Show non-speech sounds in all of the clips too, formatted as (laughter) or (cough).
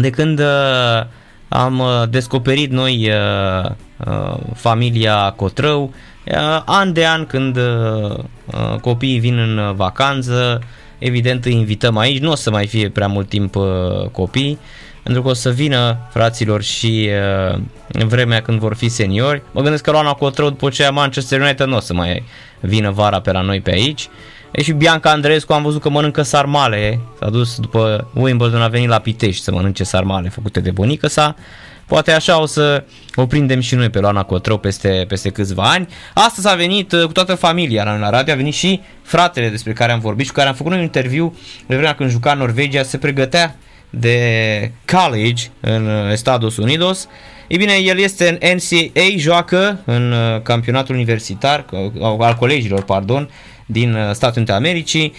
de când uh, am uh, descoperit noi uh, uh, familia Cotrău, uh, an de an când uh, uh, copiii vin în vacanță, evident îi invităm aici, nu o să mai fie prea mult timp uh, copii, pentru că o să vină fraților și uh, în vremea când vor fi seniori. Mă gândesc că Luana Cotrău după ce Manchester United nu o să mai vină vara pe la noi pe aici. E și Bianca Andreescu am văzut că mănâncă sarmale, s-a dus după Wimbledon, a venit la Pitești să mănânce sarmale făcute de bunică sa. Poate așa o să o prindem și noi pe Luana Cotrău peste, peste câțiva ani. Astăzi a venit uh, cu toată familia la, la radio, a venit și fratele despre care am vorbit și cu care am făcut noi un interviu de vremea când juca Norvegia, se pregătea de college în uh, Estados Unidos. Ei bine, el este în NCAA, joacă în uh, campionatul universitar, al colegilor, pardon, din Statele Unite Americii.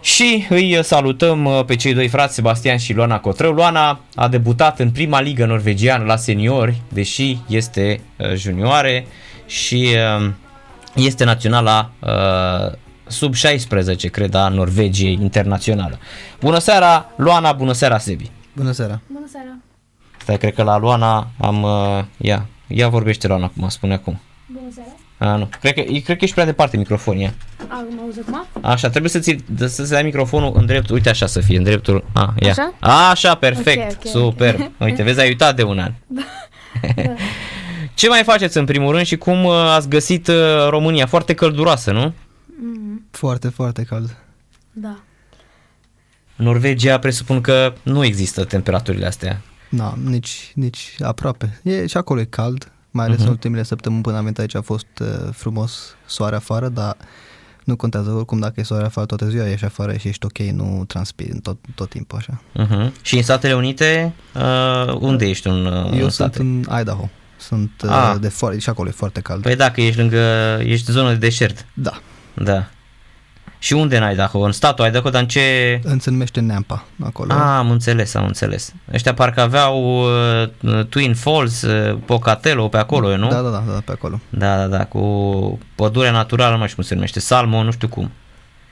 Și îi salutăm pe cei doi frați, Sebastian și Luana Cotrău. Luana a debutat în prima ligă norvegiană la seniori, deși este junioare și este naționala sub 16, cred, a Norvegiei internațională. Bună seara, Luana, bună seara, Sebi. Bună seara. Bună seara. Stai, cred că la Luana am... Uh, ia, ia vorbește Luana acum, spune acum. Bună seara. A, nu. Cred că, cred că ești prea departe microfonia. A, mă auzi acum? Așa, trebuie să-ți, să dai microfonul în dreptul, uite așa să fie, în dreptul, a, ia. Așa? A, așa, perfect, Ok, ok, super. ok. Uite, vezi, ai uitat de un an. (laughs) Da. (laughs) Ce mai faceți în primul rând și cum uh, ați găsit uh, România? Foarte călduroasă, nu? Mm, Foarte, foarte cald. da. În Norvegia presupun că nu există temperaturile astea. Na, nici, nici aproape. E, și acolo e cald, mai ales uh-huh. în ultimele săptămâni până am venit aici a fost uh, frumos soare afară, dar nu contează oricum dacă e soare afară toată ziua, ieși afară și ești ok, nu transpiri tot, tot timpul așa. Uh-huh. Și în Statele Unite, uh, unde ești în, uh, Eu în sunt state? în Idaho. Sunt uh, Ah. de foarte, și acolo e foarte cald. Păi dacă ești lângă, ești zonă de deșert. Da, Da. Și unde în Idaho? În statul Idaho, dar în ce... în se numește Nampa, acolo. Ah, am înțeles, am înțeles. Ăștia parcă aveau uh, Twin Falls, uh, Pocatello pe acolo, nu? Da, da, da, da, pe acolo. da, da, da, cu pădurea naturală, nu mai știu cum se numește, Salmo, nu știu cum.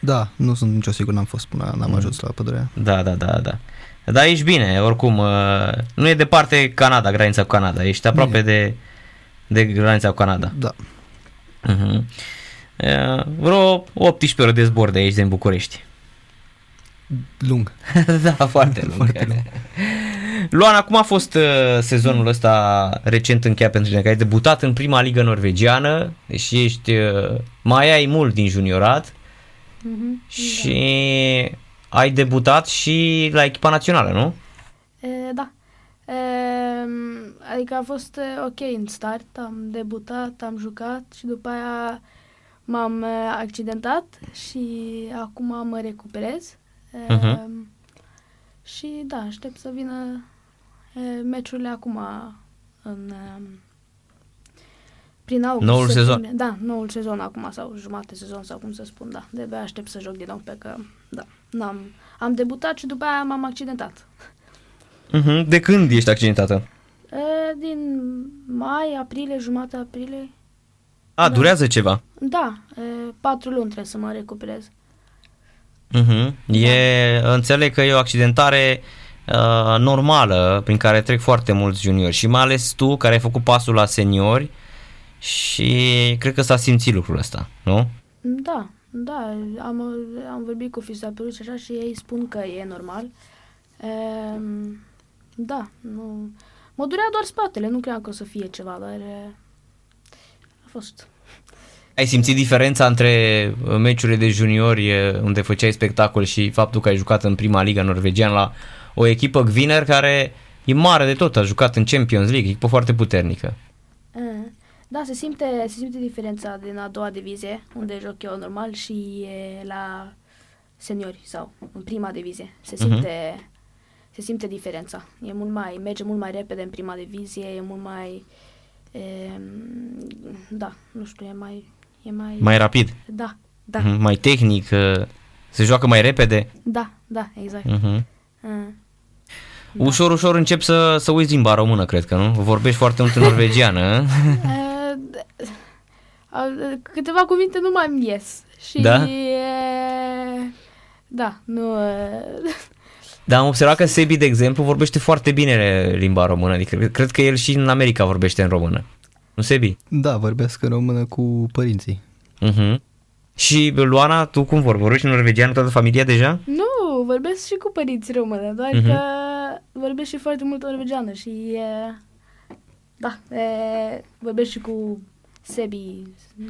Da, nu sunt nicio sigur, n-am fost până, n-am ajuns la pădurea. Da, da, da, da. Dar ești bine, oricum, uh, nu e departe Canada, granița cu Canada, ești aproape e. de, de granița cu Canada. Da, Uh-huh. Uh, vreo 18 ore de zbor de aici, din București. lung. (laughs) da, foarte lung. Foarte lung. Luana, cum a fost uh, sezonul ăsta recent încheiat pentru tine? Că ai debutat în prima ligă norvegiană, deși ești, uh, mai ai mult din juniorat Mhm. și ai debutat și la echipa națională, nu? E, da. E, adică a fost e, ok în start, am debutat, am jucat și după aia m-am e, accidentat și acum mă recuperez. E, Mhm. Și da, aștept să vină e, meciurile acum în e, prin august. Noul septembrie. sezon. Da, noul sezon acum sau jumate sezon sau cum să spun, da. De aștept să joc din nou pe că, da, n-am, am debutat și după aia m-am accidentat. Uh-huh. De când ești accidentată? E, din mai, aprilie, jumătate aprilie. A, durează ceva. Da, e, patru luni trebuie să mă recuperez. Uh-huh. E, înțeleg că e o accidentare uh, normală prin care trec foarte mulți juniori și mai ales tu care ai făcut pasul la seniori și cred că s-a simțit lucrul ăsta, nu? Da, da, am, am vorbit cu fizioterapeut și așa și ei spun că e normal. E, da, nu... Mă durea doar spatele, nu cream că o să fie ceva, dar e, a fost. Ai simțit diferența între uh, meciurile de juniori uh, unde făceai spectacol și faptul că ai jucat în prima liga norvegiană la o echipă Gwiner care e mare de tot, a jucat în Champions League, echipă foarte puternică. E, Da, se simte, se simte diferența din a doua divizie, unde joc eu normal, și e, la seniori sau în prima divizie. Se simte, se simte diferența. E mult mai, merge mult mai repede în prima divizie, e mult mai, e, da, nu știu, e mai, e mai, Mai rapid, da, da, Mhm, mai tehnic, uh, se joacă mai repede. da, da, exact. Mhm. Mm. Ușor, ușor încep să, să uiți limba română, cred că, nu? Vorbești foarte mult în (laughs) norvegiană. Eh, d- a- Câteva cuvinte nu mai îmi ies. Și Da? e, da, nu... e, Dar am observat că Sebi, de exemplu, vorbește foarte bine limba română. Adică cred că el și în America vorbește în română. Nu, Sebi? Da, vorbesc în română cu părinții. Uh-huh. Și Luana, tu cum vorbi? Vorbești în norvegiană toată familia deja? Nu, vorbesc și cu părinții română, doar Mhm. că vorbesc și foarte mult norvegiană și e... Da, e, vorbesc și cu Sebi.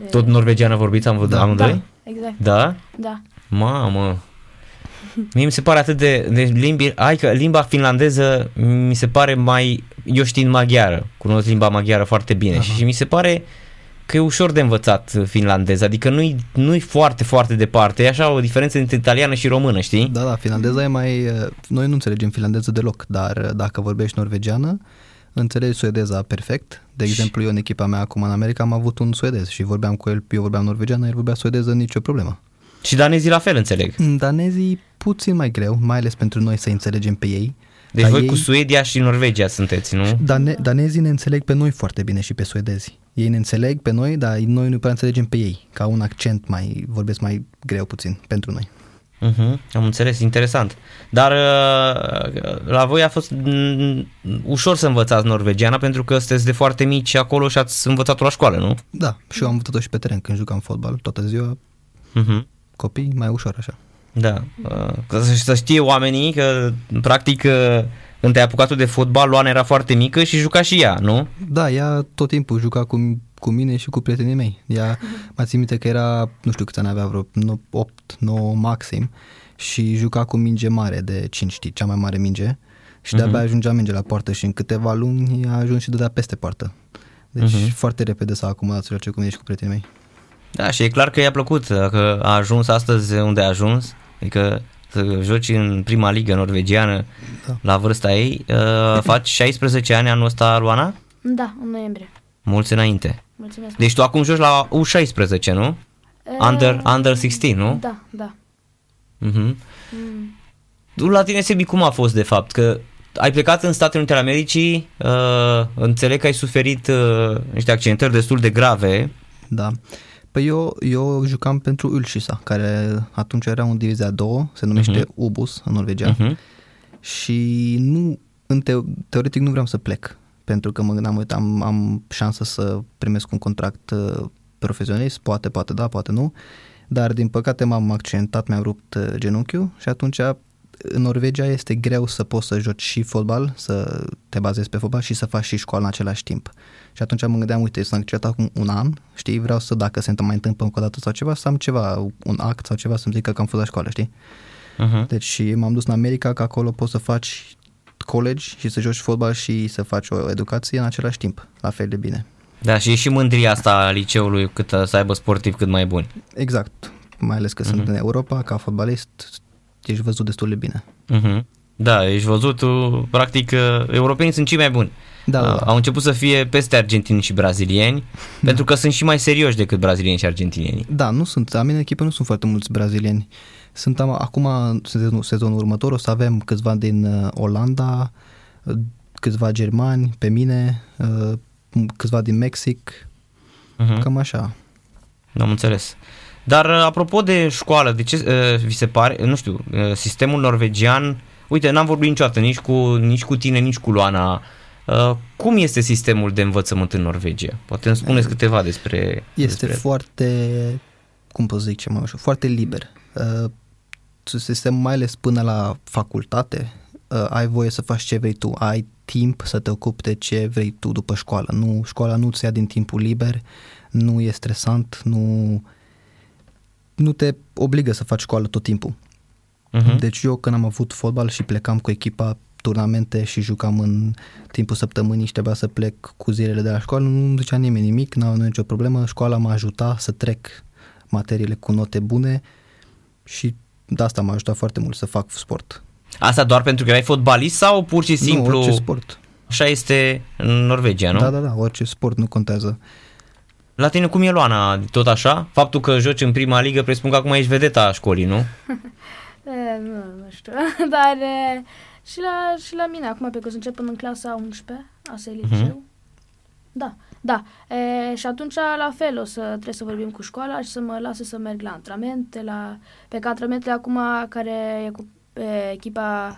E, Tot norvegiană vorbiți am Da. amândoi? Da, exact, Da? da. Mamă! Mie mi se pare atât de, de limbi, hai că limba finlandeză mi se pare mai, eu știind maghiară, cunosc limba maghiară foarte bine Aha. și, și mi se pare că e ușor de învățat finlandeză, adică nu-i, nu-i foarte, foarte departe, e așa o diferență între italiană și română, știi? Da, da, finlandeza e mai... uh, Noi nu înțelegem finlandeză deloc, dar uh, dacă vorbești norvegiană, înțelegi suedeza perfect. De Și- exemplu, eu în echipa mea acum în America am avut un suedez și vorbeam cu el, eu vorbeam norvegiană, el vorbea suedeză, nicio problemă. Și danezii la fel, înțeleg. Danezii puțin mai greu, mai ales pentru noi să înțelegem pe ei. Deci Dar voi ei, cu Suedia și Norvegia sunteți, nu? dane, danezii ne înțeleg pe noi foarte bine și pe suedezi. Ei ne înțeleg pe noi, dar noi nu prea înțelegem pe ei. Ca un accent mai, vorbesc mai greu puțin pentru noi. Uh-huh, am înțeles, interesant. Dar uh, la voi a fost mm, ușor să învățați norvegiana pentru că sunteți de foarte mici acolo și ați învățat-o la școală, nu? Da, și eu am învățat-o și pe teren când jucam fotbal toată ziua, Uh-huh. copii, mai ușor așa. Da. Uh, ca să, să știe oamenii că, practic, uh, când te-ai apucat tu de fotbal, Luana era foarte mică și juca și ea, nu? Da, ea tot timpul juca cu, cu mine și cu prietenii mei. Ea, (laughs) mă țin minte că era, nu știu câți ani avea, vreo 8, 9 maxim și juca cu minge mare de 5, știi, cea mai mare minge și de-abia ajungea minge la poartă și în câteva luni a ajuns și dădea peste poartă. Deci Mhm. foarte repede s-a acomodat să joace cu mine și cu prietenii mei. Da, și e clar că i-a plăcut, că a ajuns astăzi unde a ajuns, adică să joci în prima ligă norvegiană Da. la vârsta ei. Uh, faci (coughs) 16 ani anul ăsta, Luana? Da, în noiembrie. Mulți înainte. Mulțumesc. Deci tu acum joci la U16, nu? Under, under 16, nu? Da, da. Uh-huh. Mm. Tu la tine, Sebi, cum a fost de fapt? Că ai plecat în Statele Unite ale Americii, uh, înțeleg că ai suferit uh, niște accidentări destul de grave. Da. Păi eu, eu jucam pentru Ulshisa, care atunci era un divizia a doua, se numește Mhm. Ubus în Norvegia. Uh-huh. și nu, în teo- teoretic nu vreau să plec, pentru că mă gândeam, uite, am, am șansă să primesc un contract uh, profesionist, poate, poate da, poate nu, dar din păcate m-am accidentat, mi-am rupt uh, genunchiul și atunci în Norvegia este greu să poți să joci și fotbal, să te bazezi pe fotbal și să faci și școală în același timp. Și atunci mă gândeam, uite, sunt accidentat acum un an, știi, vreau să, dacă se mai întâmplă încă o dată sau ceva, să am ceva, un act sau ceva să-mi zică că am fost la școală, știi? Uh-huh. Deci și m-am dus în America, că acolo poți să faci college și să joci fotbal și să faci o educație în același timp, la fel de bine. Da, și e și mândria asta a liceului cât să aibă sportiv cât mai buni. Exact, mai ales că sunt în Europa, ca fotbalist, ești văzut destul de bine. Uh-huh. Da, ești văzut, tu, practic, uh, europenii sunt cei mai buni. Da, da, Uh, da. Au început să fie peste argentini și brazilieni, pentru că sunt și mai serioși decât brazilieni și argentinieni. Da, nu sunt, la mine în echipă nu sunt foarte mulți brazilieni. Sunt am, acum, în sezonul, sezonul următor, o să avem câțiva din uh, Olanda, uh, câțiva germani, pe mine, uh, câțiva din Mexic, Uh-huh. cam așa. Am înțeles. Dar uh, apropo de școală, de ce uh, vi se pare, nu știu, uh, sistemul norvegian, uite, n-am vorbit niciodată nici cu, nici cu tine, nici cu Luana, uh, cum este sistemul de învățământ în Norvegia? Poate îmi spuneți câteva despre... Este despre... foarte, cum pot zic ce mai ușor, foarte liber. Uh, sistemul mai ales până la facultate, uh, ai voie să faci ce vrei tu, ai timp să te ocupi de ce vrei tu după școală. Nu, școala nu ți ia din timpul liber, nu e stresant, nu, nu te obligă să faci școală tot timpul. Uh-huh. Deci eu când am avut fotbal și plecam cu echipa turnamente și jucam în timpul săptămânii și trebuia să plec cu zilele de la școală, nu zicea nimeni nimic, n-am nu nicio problemă, școala m-a ajutat să trec materiile cu note bune și de asta m-a ajutat foarte mult să fac sport. Asta doar pentru că erai fotbalist sau pur și simplu... Nu, orice sport. Așa este în Norvegia, nu? Da, da, da, orice sport nu contează. La tine cum e, Luana? Tot așa? Faptul că joci în prima ligă presupun că acum ești vedeta școlii, nu? (laughs) E, nu, nu știu, (laughs) dar e, și, la, și la mine, acum pe că o să încep până în clasa 11, asta e liceu. Da, da. E, și atunci, la fel, o să trebuie să vorbim cu școala și să mă lase să merg la antrenamente, la, pe că antrenamentele acum, care e cu pe echipa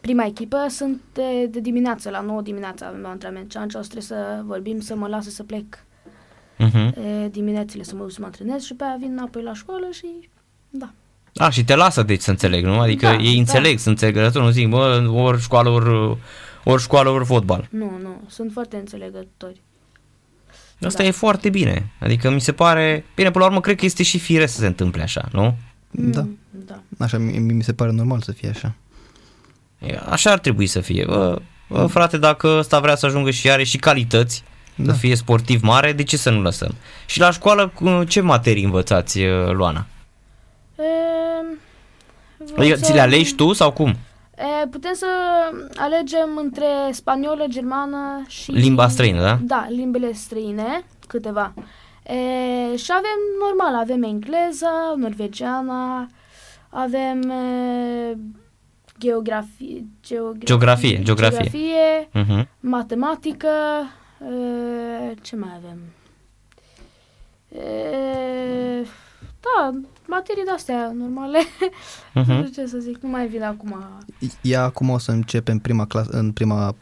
prima echipă sunt de, de dimineață, la 9 dimineața avem antrenament și atunci o să trebuie să vorbim, să mă lasă să plec Uh-huh. e, diminețile să mă duc să mă antrenez și pe aia vin înapoi la școală și da. A, și te lasă deci să înțeleg, nu? Adică Da, ei da. înțeleg, sunt înțelegători, nu zic, bă, ori școală, ori, ori școală, ori fotbal. Nu, nu, sunt foarte înțelegători. Asta Da. e foarte bine. Adică mi se pare, bine, până la urmă cred că este și firesc să se întâmple așa, nu? Da. Mm, da. Așa mi, mi se pare normal să fie așa. E, Așa ar trebui să fie. Bă, bă, frate, dacă ăsta vrea să ajungă și are și calități, Da. să fie sportiv mare, de ce să nu lăsăm? Și la școală, cu ce materii învățați, uh, Luana? E, Adică ți le învățăm- alegi tu sau cum? E, putem să alegem între spaniolă, germană și... Limba străină, da? Da, limbele străine, câteva. E, și avem, normal, avem engleza, norvegiana, avem e, geografie, geografie, Geografie, geografie. geografie Uh-huh. matematică, e, ce mai avem? E, da, materii de-astea normale. (laughs) Nu Uh-huh. știu ce să zic, nu mai vin acum. Ea acum o să începe în prima, clas- în prima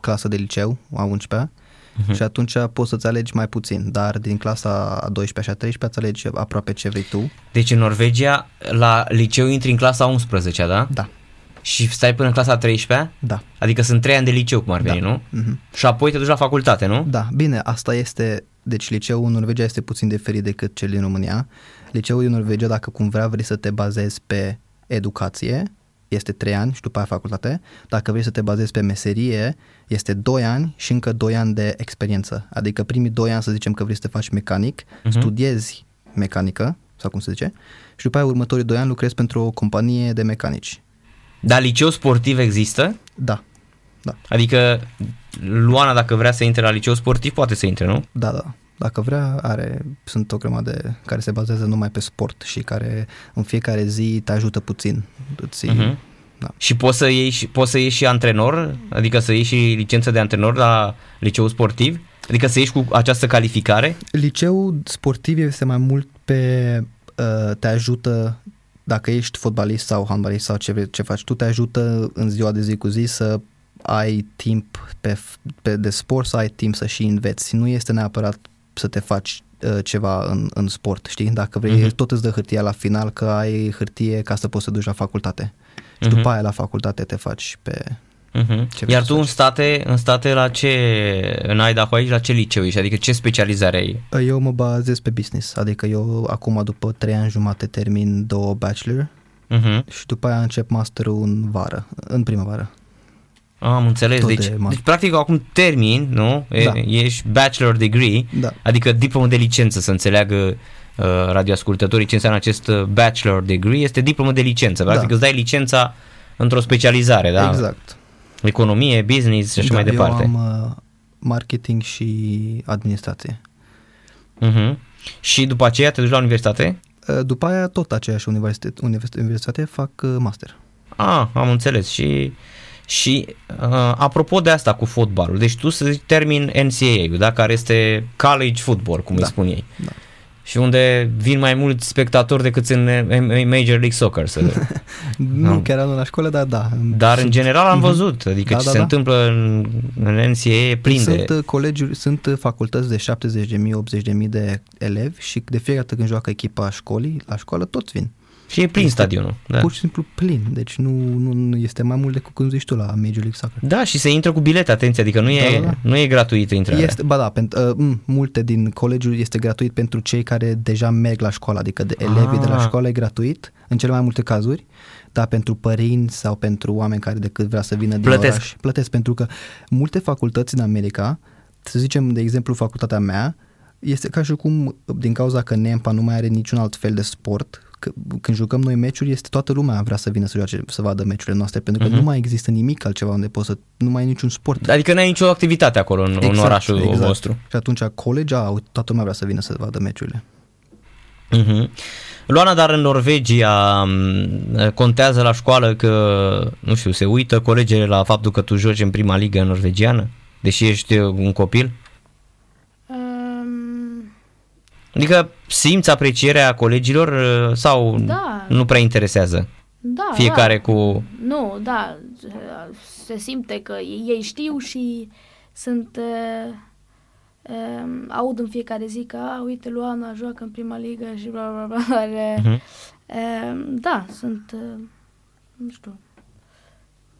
clasă de liceu, a 11-a, Mhm. și atunci poți să-ți alegi mai puțin, dar din clasa a 12 și a 13 îți alegi aproape ce vrei tu. Deci în Norvegia, la liceu intri în clasa 11 da? Da, Și stai până în clasa 13 da. Adică sunt 3 ani de liceu, cum ar veni, Da. nu? Mhm. Și apoi te duci la facultate, nu? Da, bine, asta este, deci liceul în Norvegia este puțin diferit decât cel din România. Liceul din Norvegia, dacă cumva vrei să te bazezi pe educație, este 3 ani și după aia facultate. Dacă vrei să te bazezi pe meserie, este 2 ani și încă 2 ani de experiență. Adică primii 2 ani să zicem că vrei să te faci mecanic, Mhm. studiezi mecanică, sau cum se zice, și după aia următorii 2 ani lucrezi pentru o companie de mecanici. Dar liceu sportiv există? Da, da, Adică Luana, dacă vrea să intre la liceu sportiv, poate să intre, nu? Da, da. Dacă vrea, are, sunt o grămadă care se bazează numai pe sport și care în fiecare zi te ajută puțin. Îți, Mhm. da. Și poți să iei și, poți să ieși și antrenor, adică să iei și licență de antrenor la liceu sportiv? Adică să ieși cu această calificare? Liceul sportiv este mai mult pe uh, te ajută dacă ești fotbalist sau handbalist sau ce, vrei, ce faci tu, te ajută în ziua de zi cu zi să ai timp pe, pe de sport, să ai timp să și înveți. Nu este neapărat să te faci uh, ceva în, în sport, știi? Dacă vrei, Mhm. uh-huh. tot îți dă hârtia la final că ai hârtie ca să poți să duci la facultate. Și Mhm. după aia la facultate te faci pe... Uh-huh. Ce vrei Iar să tu în faci? state, în state la ce, în Idaho aici, la ce liceu ești? Adică ce specializare ai? Eu mă bazez pe business, adică eu acum după trei ani jumate termin două bachelor Uh-huh. și după aia încep masterul în vară, în primăvară. Am înțeles. Tot Deci, de ma- deci, practic, acum termin, nu? E, Da. Ești bachelor degree, Da. adică diplomă de licență, să înțeleagă uh, radioascultătorii ce înseamnă acest uh, bachelor degree. Este diplomă de licență. Practic, Da. îți dai licența într-o specializare, da? Exact. Economie, business și așa da, mai departe. Eu am uh, marketing și administrație. Uh-huh. Și după aceea te duci la universitate? Uh, După aia tot aceeași universitate, universitate, universitate fac uh, master. Ah, am înțeles. Și, și uh, apropo de asta cu fotbalul, deci tu să zici termin NCAA-ul, da? care este college football, cum Da. îi spun ei. Da. Și unde vin mai mulți spectatori decât în uh, Major League Soccer. Să... (laughs) Nu Am- chiar anul la școală, dar da. Dar în Sunt- general am Mhm. văzut, adică Da, ce da, se da. întâmplă în, în NCAA e plin de... Sunt uh, colegiuri, sunt uh, facultăți de 70.000, 80.000 de elevi și de fiecare dată când joacă echipa școlii, la școală toți vin. Și e plin Este stadionul. Da. Pur și simplu plin, deci nu, nu, nu este mai mult decât cum zici tu la Major League Soccer. da, și se intră cu bilete, atenție, adică nu e, Da, da, da. Nu e gratuită intrarea. Este, ba da, pentru, uh, m, multe din colegiul este gratuit pentru cei care deja merg la școală, adică de elevii de la Ah. școală e gratuit, în cele mai multe cazuri, dar pentru părinți sau pentru oameni care decât vrea să vină din Plătesc. oraș, plătesc pentru că multe facultăți în America, să zicem de exemplu facultatea mea, este ca și cum din cauza că NEMPA nu mai are niciun alt fel de sport, că, când jucăm noi meciuri, este toată lumea vrea să vină să joace, să vadă meciurile noastre, pentru că Mhm. nu mai există nimic altceva unde poți să, nu mai ai niciun sport. Adică n-ai nicio activitate acolo în, în orașul vostru. Și atunci college, au, toată lumea vrea să vină să vadă meciurile. Uh-huh. Luana, dar în Norvegia m, contează la școală că, nu știu, se uită colegele la faptul că tu joci în prima ligă norvegiană, deși ești uh, un copil? Um, Adică simți aprecierea colegilor uh, sau Da. nu prea interesează? Da, Fiecare da. cu... Nu, da, se simte că ei știu și sunt... Uh, uh, aud în fiecare zi că, a, uite, Luana joacă în prima ligă și bla bla bla. (laughs) Dar, uh, Mhm. uh, da, sunt... Uh, nu știu.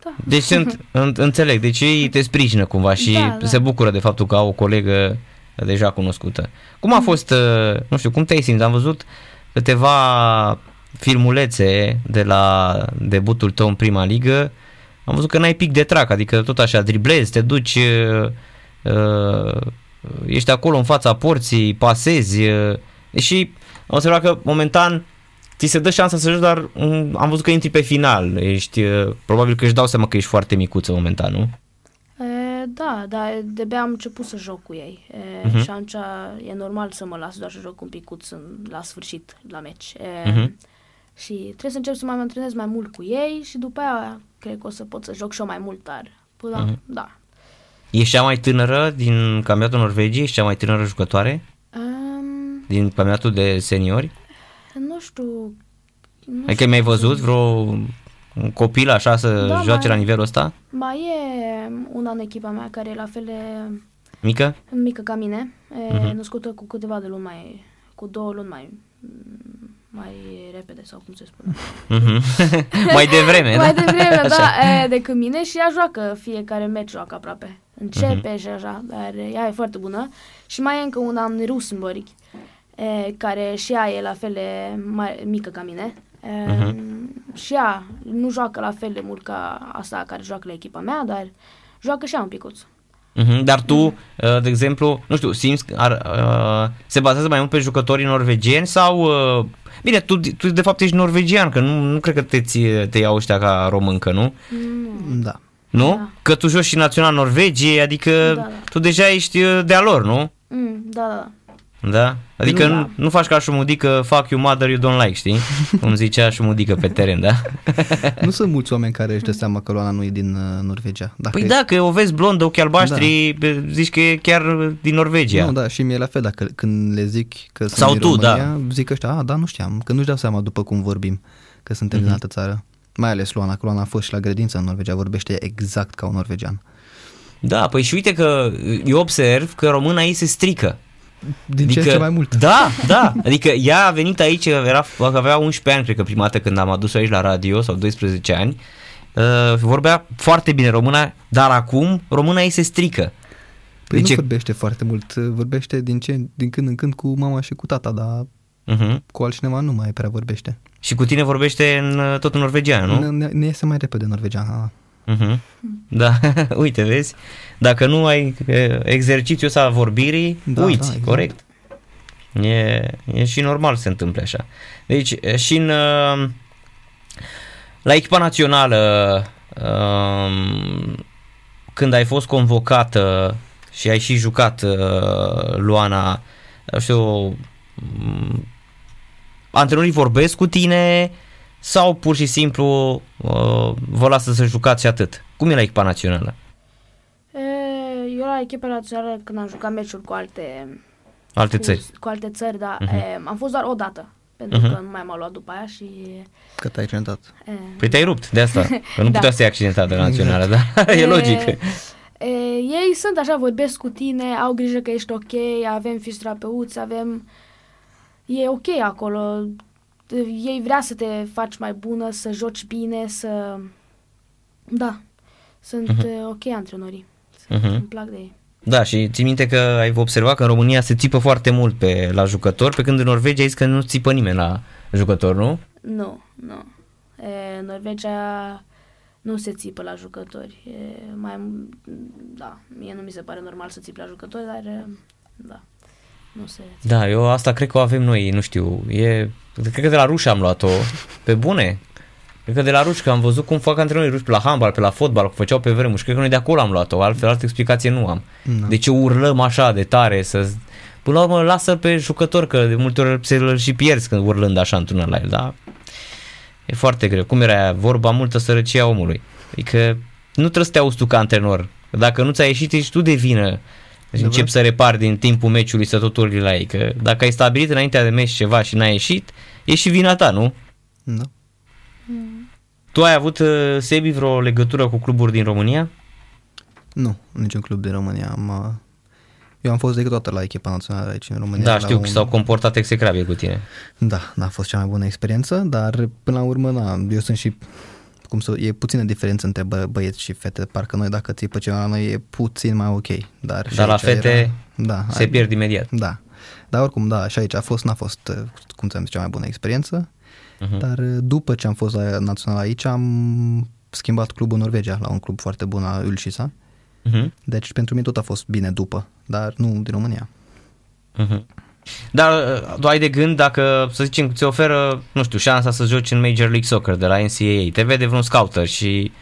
Da. Deci sunt, (laughs) în- înțeleg, deci ei te sprijină cumva și Da, da. se bucură de faptul că au o colegă deja cunoscută. Cum a fost, uh, nu știu, cum te-ai simțit? Am văzut câteva filmulețe de la debutul tău în prima ligă. Am văzut că n-ai pic de trac, adică tot așa driblezi, te duci, uh, uh, ești acolo în fața porții, pasezi, uh, deși am observat că momentan ți se dă șansa să joci, dar um, am văzut că intri pe final. Ești, uh, probabil că își dau seama că ești foarte micuță momentan, nu? E, da, dar de-abia am început să joc cu ei e, Mhm. și atunci e normal să mă las doar să joc un picuț în, la sfârșit, la meci. E, Mhm. Și trebuie să încep să mă antrenez mai mult cu ei și după aia cred că o să pot să joc și eu mai mult, dar până Mhm. da. Ești cea mai tânără din campionatul Norvegiei? Ești cea mai tânără jucătoare Um, din campionatul de seniori? nu știu... Nu Adică mi-ai văzut vreo un copil așa să Da, joace mai- la nivelul ăsta? Mai e una în echipa mea care e la fel de Mică? mică ca mine, e Mhm. născută cu câteva de luni mai... cu două luni mai mai repede sau cum se spune. Mhm. (laughs) mai devreme, mai da? devreme, Așa. da, e, decât mine și ea joacă fiecare meci joacă aproape. Începe Mhm. și așa, dar ea e foarte bună. Și mai e încă una în Rosenborg, e, care și ea e la fel de mai, mică ca mine. E, Mhm. Și ea nu joacă la fel de mult ca asta care joacă la echipa mea, dar joacă și ea un picuț. Mhm, Dar tu, uh, de exemplu, nu știu, simți că ar, uh, se bazează mai mult pe jucătorii norvegieni sau... uh, Bine, tu, tu de fapt ești norvegian, că nu, nu cred că te, ți- te iau ăștia ca româncă, nu? Da. Nu? Da. Că tu joci și național Norvegiei, adică Da, da. tu deja ești uh, de-a lor, nu? Mm, da, da, da. Da? Adică Nu, nu, da. nu faci ca șumudică, fuck you mother, you don't like, știi? (laughs) Cum zicea șumudică pe teren, da? Nu sunt mulți oameni care își dă seama că Luana nu e din uh, Norvegia. Dacă Păi e- da, că o vezi blondă, ochi albaștri, bă, zici că e chiar din Norvegia. Nu, da, și mie la fel, dacă când le zic că sunt Sau din tu, da. România, zic ăștia, a, da, nu știam, că nu-și dau seama după cum vorbim, că suntem Mhm. din altă țară. Mai ales Luana, că Luana a fost și la grădință în Norvegia, vorbește exact ca un norvegian. Da, păi și uite că eu observ că româna ei se strică. Din ce în ce mai mult. Da, da. Adică ea a venit aici, era, avea 11 ani, cred că prima dată când am adus-o aici la radio, sau 12 ani. Uh, vorbea foarte bine româna, dar acum româna ei se strică. Păi Deci nu e- vorbește foarte mult, vorbește din, ce, din când în când cu mama și cu tata, dar Uh-huh. cu altcineva nu mai prea vorbește. Și cu tine vorbește în, tot în norvegiană, nu? Ne, ne, ne iese mai repede norvegian. Ha. (laughs) Uh-huh. Da, uite, vezi? Dacă nu ai e, exercițiul ăsta al vorbirii, Da, uiți, da, exact. corect? E, e și normal să se întâmple așa. Deci e, și în, uh, la echipa națională, um, când ai fost convocată și ai și jucat uh, Luana, nu știu, um, antrenorii vorbesc cu tine sau pur și simplu uh, vă lasă să jucați și atât? Cum e la echipa națională? E, eu la echipa națională, când am jucat meciuri cu alte Alte cu, țări. cu alte țări, da, Mhm. e, am fost doar o dată, pentru Mhm. că nu mai m-a luat după aia și... Că te-ai accidentat. E, Păi te-ai rupt de asta, (laughs) că nu Da. putea să fie accidentat de la națională, da? (laughs) e logic. E, ei sunt așa, vorbesc cu tine, au grijă că ești ok, avem fizioterapeuți, avem... E ok acolo. Ei vrea să te faci mai bună, să joci bine, să... Da, sunt Mhm. uh ok antrenorii. Mhm. Îmi plac de ei. Da, și ții minte că ai observat că în România se țipă foarte mult pe, la jucători, pe când în Norvegia ai zis că nu țipă nimeni la jucător, nu? Nu, nu. E, Norvegia nu se țipă la jucători. E mai, da, mie nu mi se pare normal să țipi la jucători, dar e, da, nu se țipă. Da, eu asta cred că o avem noi, nu știu, e, cred că de la ruși am luat-o, pe bune. Cred că de la ruși, că am văzut cum fac antrenorii ruși pe la handbal, pe la fotbal, cum făceau pe vremuri și cred că noi de acolo am luat-o, altfel altă explicație nu am. Da. De ce urlăm așa de tare să... Până la urmă, lasă pe jucător, că de multe ori se îl și pierzi când urlând așa într-una la el, da? E foarte greu. Cum era aia? vorba multă sărăcie a omului? Adică nu trebuie să te auzi tu ca antrenor. Dacă nu ți-a ieșit, ești tu de vină. Deci Adevărat. începi să repari din timpul meciului să tot urli la ei. Că dacă ai stabilit înaintea de meci ceva și n-a ieșit, e și vina ta, nu? Da. Tu ai avut, uh, Sebi, vreo legătură cu cluburi din România? Nu, niciun club din România. Am, uh, eu am fost decât toată la echipa națională aici în România. Da, la știu un... că s-au comportat execrabil cu tine. Da, n-a fost cea mai bună experiență, dar până la urmă, na, eu sunt și cum să, e puțină diferență între bă, băieți și fete, parcă noi dacă ții pe ceva la noi e puțin mai ok. Dar, și Dar la aici fete era, da, Se ai- pierd imediat. Da, dar oricum, da, și aici a fost, n-a fost, uh, cum ți-am zis, cea mai bună experiență, Mhm. dar uh, după ce am fost la național aici, am schimbat clubul în Norvegia la un club foarte bun, la Ulșisa, Mhm. deci pentru mine tot a fost bine după, dar nu din România. Mhm. Dar uh, tu ai de gând dacă, să zicem, ți oferă, nu știu, șansa să joci în Major League Soccer de la NCAA, te vede vreun scouter și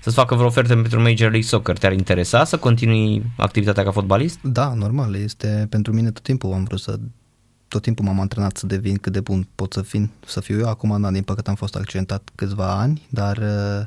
să-ți facă vreo ofertă pentru Major League Soccer, te-ar interesa să continui activitatea ca fotbalist? Da, normal, este pentru mine tot timpul am vrut să tot timpul m-am antrenat să devin cât de bun pot să fiu, să fiu eu. Acum, da, din păcate am fost accidentat câțiva ani, dar uh,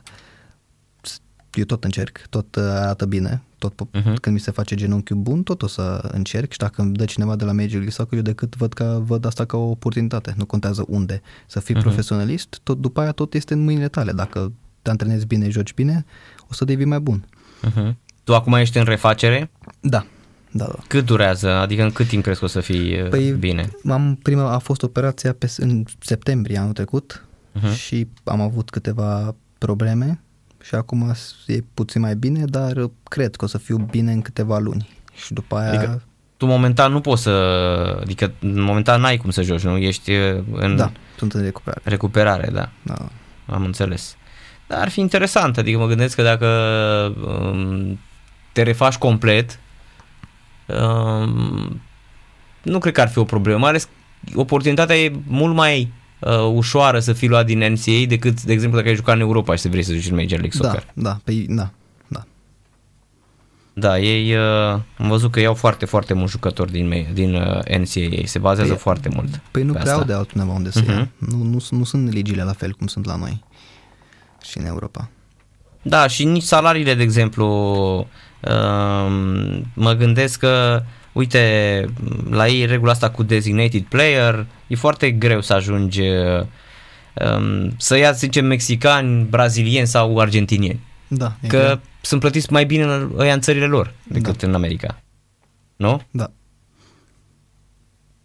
eu tot încerc, tot uh, arată bine, tot po- Mhm. când mi se face genunchiul bun, tot o să încerc și dacă îmi dă cineva de la Major League Soccer, eu decât văd, ca, văd asta ca o oportunitate, nu contează unde. Să fii Mhm. profesionalist, tot după aia tot este în mâinile tale. Dacă te antrenezi bine, joci bine, o să devii mai bun. Uh-huh. Tu acum ești în refacere, Da, da, da. cât durează? Adică în cât timp crezi că o să fii păi, Păi, bine? Am, prima a fost operația pe, în septembrie anul trecut Mhm. uh-huh. și am avut câteva probleme și acum e puțin mai bine, dar cred că o să fiu bine în câteva luni. Și după aia... Adică tu momentan nu poți să, adică momentan n-ai cum să joci, nu? Ești uh, în Da, sunt în recuperare. recuperare, da. Da. Am înțeles. Dar ar fi interesant, adică mă gândesc că dacă um, te refaci complet, um, nu cred că ar fi o problemă, mai ales oportunitatea e mult mai uh, ușoară să fii luat din NCAA decât, de exemplu, dacă ai jucat în Europa și să vrei să joci în Major League Da, Soccer. da, pe, da, da. Da, ei uh, am văzut că iau foarte, foarte mulți jucători din, ma- din uh, NCAA, se bazează Păi- foarte mult. Păi nu pe prea asta. au de altundeva unde să ia. Mhm. Nu, nu, sunt- nu sunt legile la fel cum sunt la noi și în Europa. Da, și nici salariile, de exemplu, um, mă gândesc că, uite, la ei regula asta cu designated player, e foarte greu să ajungi um, să ia, să zicem, mexicani, brazilieni sau argentinieni. Da, e Că greu. sunt plătiți mai bine în, ăia în țările lor decât în America. Nu? Da.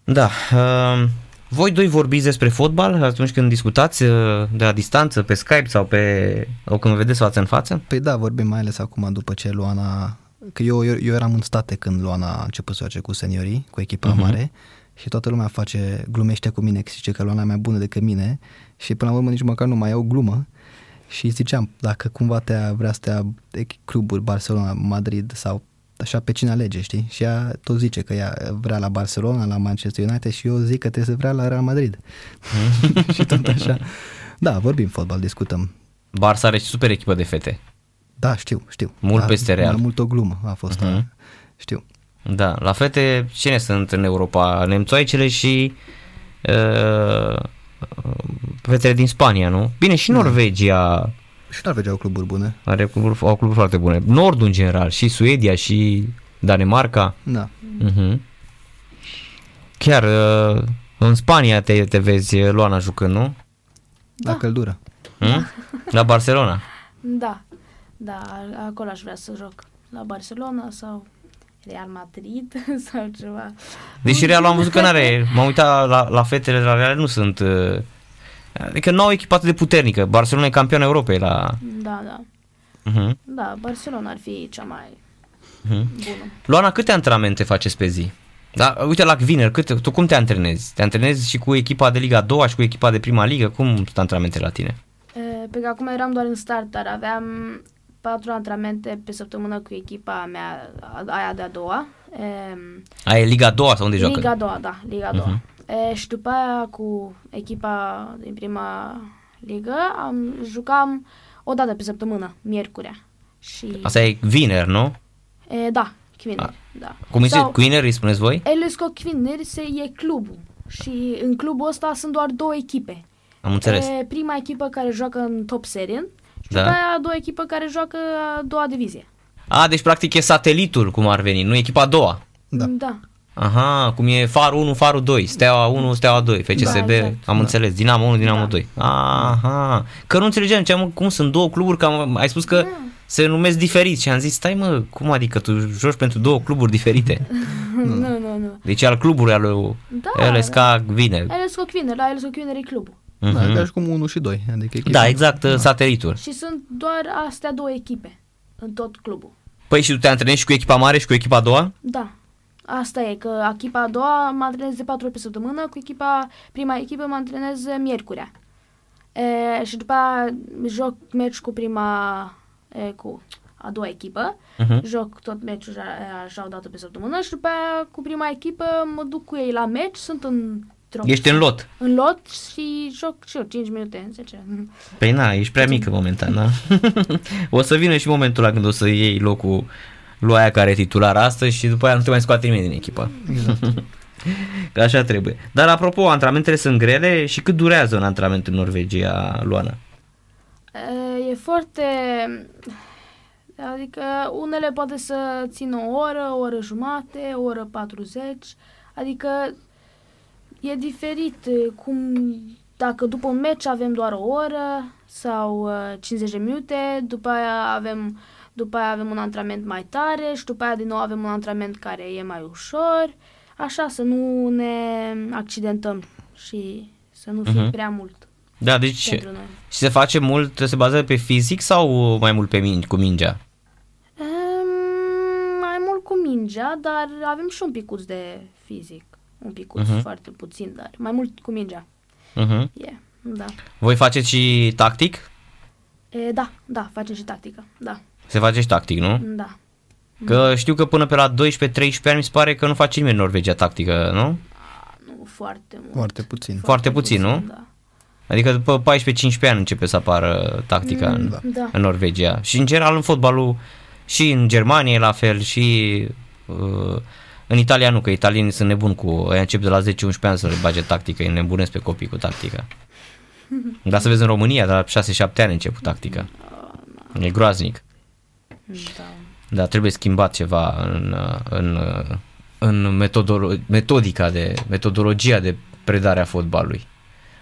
Da. Um, voi doi vorbiți despre fotbal atunci când discutați uh, de la distanță, pe Skype sau pe... sau când vă vedeți față în față? Păi da, vorbim mai ales acum după ce Luana... Că eu, eu, eu eram în state când Luana a început să joace cu seniorii, cu echipa Mhm. uh-huh. mare și toată lumea face, glumește cu mine, că zice că Luana e mai bună decât mine și până la urmă nici măcar nu mai au glumă și ziceam, dacă cumva te vrea să te ia cluburi Barcelona, Madrid sau așa pe cine alege, știi? Și ea tot zice că ea vrea la Barcelona, la Manchester United și eu zic că trebuie să vrea la Real Madrid. (laughs) și tot așa. Da, vorbim fotbal, discutăm. Barça are și super echipă de fete. Da, știu, știu. Mult da, peste Real. Mai mult o glumă a fost, Mhm. uh-huh. știu. Da, la fete cine sunt în Europa? Nemțoaicele și uh, fetele din Spania, nu? Bine, și Norvegia Și Norvegia au cluburi bune. are cluburi, au cluburi foarte bune. Nordul în general, și Suedia, și Danemarca. Da. Uh-huh. Chiar uh, în Spania te, te vezi uh, Luana jucând, nu? La căldură. Hmm? La Barcelona. Da, da, acolo aș vrea să joc. La Barcelona sau Real Madrid (laughs) sau ceva. Deși Real am văzut că n-are, m-am uitat la, la fetele de la Real, nu sunt... Uh, adică nu au echipă atât de puternică. Barcelona e campion Europei la... Da, da. Uh-huh. Da, Barcelona ar fi cea mai Uh-huh. bună. Luana, câte antrenamente faceți pe zi? Da, uite la Gviner, cât, tu cum te antrenezi? Te antrenezi și cu echipa de Liga a doua și cu echipa de prima ligă? Cum sunt antrenamentele la tine? E, Pe că acum eram doar în start, dar aveam patru antrenamente pe săptămână cu echipa mea, a- aia de-a doua. E, Aia e Liga a doua sau unde joacă? Liga a doua, da, Liga a doua. Mhm. E, și după aia cu echipa din prima ligă am, jucam o dată pe săptămână, miercurea. Și, Asta e Gviner, nu? e, da, Kvinner, da. Cum îi zice? Sau- Queener îi spuneți voi? Elesco Kvinner se, e clubul și în clubul ăsta sunt doar două echipe. Am înțeles. E prima echipă care joacă în top serien și Da. după aia a doua echipă care joacă a doua divizie. A, deci practic e satelitul, cum ar veni, nu echipa a doua. Da. Da. Aha, cum e farul 1, farul 2, steaua 1, steaua 2, FCSB, Da, exact. am înțeles, Dinamo 1, Dinamo Da. 2. Aha, că nu înțelegeam ce am, cum sunt două cluburi, că am, ai spus că se numesc diferit și am zis, stai mă, cum adică tu joci pentru două cluburi diferite? (laughs) nu, nu, nu. Deci al clubului al lui Da, LSK vine. LS Coquiner, la LS Coquiner e clubul. Da, Mhm. ca și cum 1 și 2. Adică echipe. Da, exact, satelitul. Și sunt doar astea două echipe în tot clubul. Păi și tu te antrenezi și cu echipa mare și cu echipa a doua? Da. Asta e, că echipa a doua mă antrenez de patru ori pe săptămână, cu echipa, prima echipă mă antrenez miercurea. E, și după aia joc meci cu prima, e, cu a doua echipă, Mhm. joc tot meciul așa- așa o dată pe săptămână și după aia cu prima echipă mă duc cu ei la meci, sunt în Ești în lot. în lot și joc și eu 5 minute, 10. Păi na, ești prea mică momentan, da? (laughs) o să vină și momentul la când o să iei locul lui aia care e titular astăzi și după aia nu te mai scoate nimeni din echipă. Exact. (laughs) Că așa trebuie. Dar apropo, antrenamentele sunt grele și cât durează un antrenament în Norvegia, Luana? E foarte... Adică unele poate să țină o oră, o oră jumate, o oră 40. Adică e diferit e, cum dacă după un meci avem doar o oră sau uh, 50 de minute, după aia avem după aia avem un antrenament mai tare și după aia din nou avem un antrenament care e mai ușor, așa să nu ne accidentăm și să nu fie Mhm. prea mult Da, deci pentru noi. și se face mult, se bazează pe fizic sau mai mult pe min- cu mingea? Um, mai mult cu mingea, dar avem și un picuț de fizic. Un picuț, Mhm. foarte puțin, dar mai mult cu mingea. Uh-huh. E, da. Voi faceți și tactic? E, da, da, facem și tactică. Da, Se face și tactic, nu? da. Că știu că până pe la 12-13 ani mi se pare că nu face nimeni în Norvegia tactică, nu? Nu foarte mult. Foarte puțin. Foarte puțin, nu? Da. Adică după 14-15 ani începe să apară tactica în, da. Da. în Norvegia. Și în general în fotbalul și în Germania e la fel și uh, în Italia nu, că italienii sunt nebuni cu, ei încep de la 10-11 ani să le bage tactică, îi nebunesc pe copii cu tactica. (laughs) Dar să vezi în România, de la 6-7 ani încep cu tactica. E groaznic. Da. Dar trebuie schimbat ceva în, uh, în, uh, în metodolo- metodica de, metodologia de predare a fotbalului.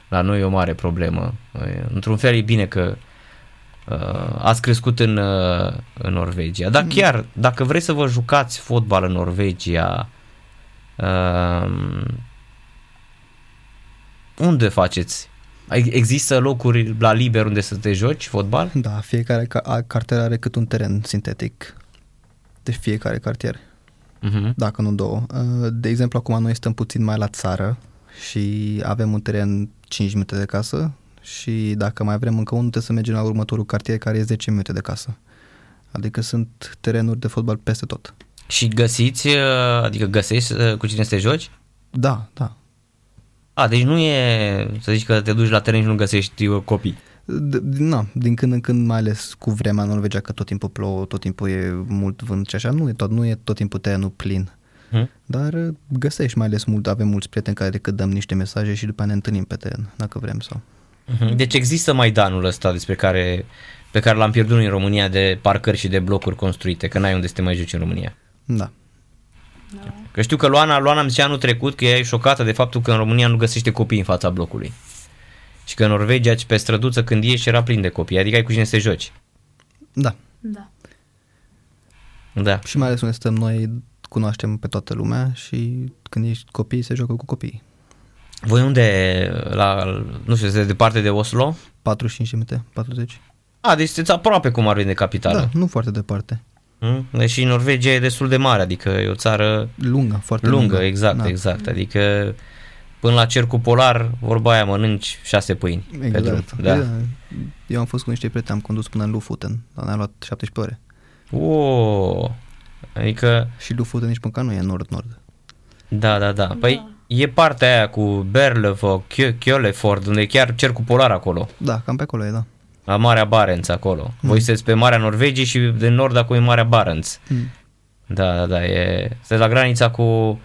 La noi e o mare problemă. E, Într-un fel e bine că uh, ați crescut în, uh, în Norvegia. Dar chiar, dacă vreți să vă jucați fotbal în Norvegia, uh, unde faceți? Ai- Există locuri la liber unde să te joci fotbal? Da, fiecare ca- a- cartier are cât un teren sintetic. Deci fiecare cartier, Uh-huh. dacă nu două. Uh, De exemplu, acum noi stăm puțin mai la țară și avem un teren 5 minute de casă și dacă mai vrem încă unul, trebuie să mergem la următorul cartier care e 10 minute de casă. Adică sunt terenuri de fotbal peste tot. Și găsiți, uh, adică găsești uh, cu cine să te joci? Da, da. A, deci nu e să zici că te duci la teren și nu găsești uh, copii. D- na, din când în când, mai ales cu vremea în Norvegia, că tot timpul plouă, tot timpul e mult vânt și așa, nu e tot, nu e tot timpul terenul plin. Hmm? Dar uh, găsești, mai ales mult, avem mulți prieteni care decât dăm niște mesaje și după aia ne întâlnim pe teren, dacă vrem sau. Mhm. Deci există Maidanul ăsta despre care, pe care l-am pierdut în România de parcări și de blocuri construite, că n-ai unde să te mai joci în România. Da. Că știu că Luana, Luana îmi zicea anul trecut că e șocată de faptul că în România nu găsește copii în fața blocului. Și că în Norvegia, pe străduță, când ieși, era plin de copii, adică ai cu cine să te joci. Da. Da. Da. Și mai ales unde stăm noi, cunoaștem pe toată lumea și când ești copii, se joacă cu copii. Voi unde, la, nu știu, sunteți departe de Oslo? 45 de minute, 40. A, deci sunteți aproape cum ar veni de capitală. Da, nu foarte departe. Mm? Deși Norvegia e destul de mare, adică e o țară Lungă, foarte lungă, lungă. exact, da. exact. Adică până la cercul polar, vorba aia, mănânci șase pâini pe drum. Exact. Da. Eu am fost cu niște prieteni, am condus până în Lufuten, dar ne-a luat 17 ore. O, adică, Și Lufuten nici măcar nu e nord-nord. da, da, da. Păi e partea aia cu Berlevo, Kjoleford, unde e chiar cercul polar acolo. Da, cam pe acolo e, da. La Marea Barents acolo. Voi sunteți pe Marea Norvegiei și de nord acum e Marea Barents. Mm. Da, da, da, e... Sunteți la granița cu...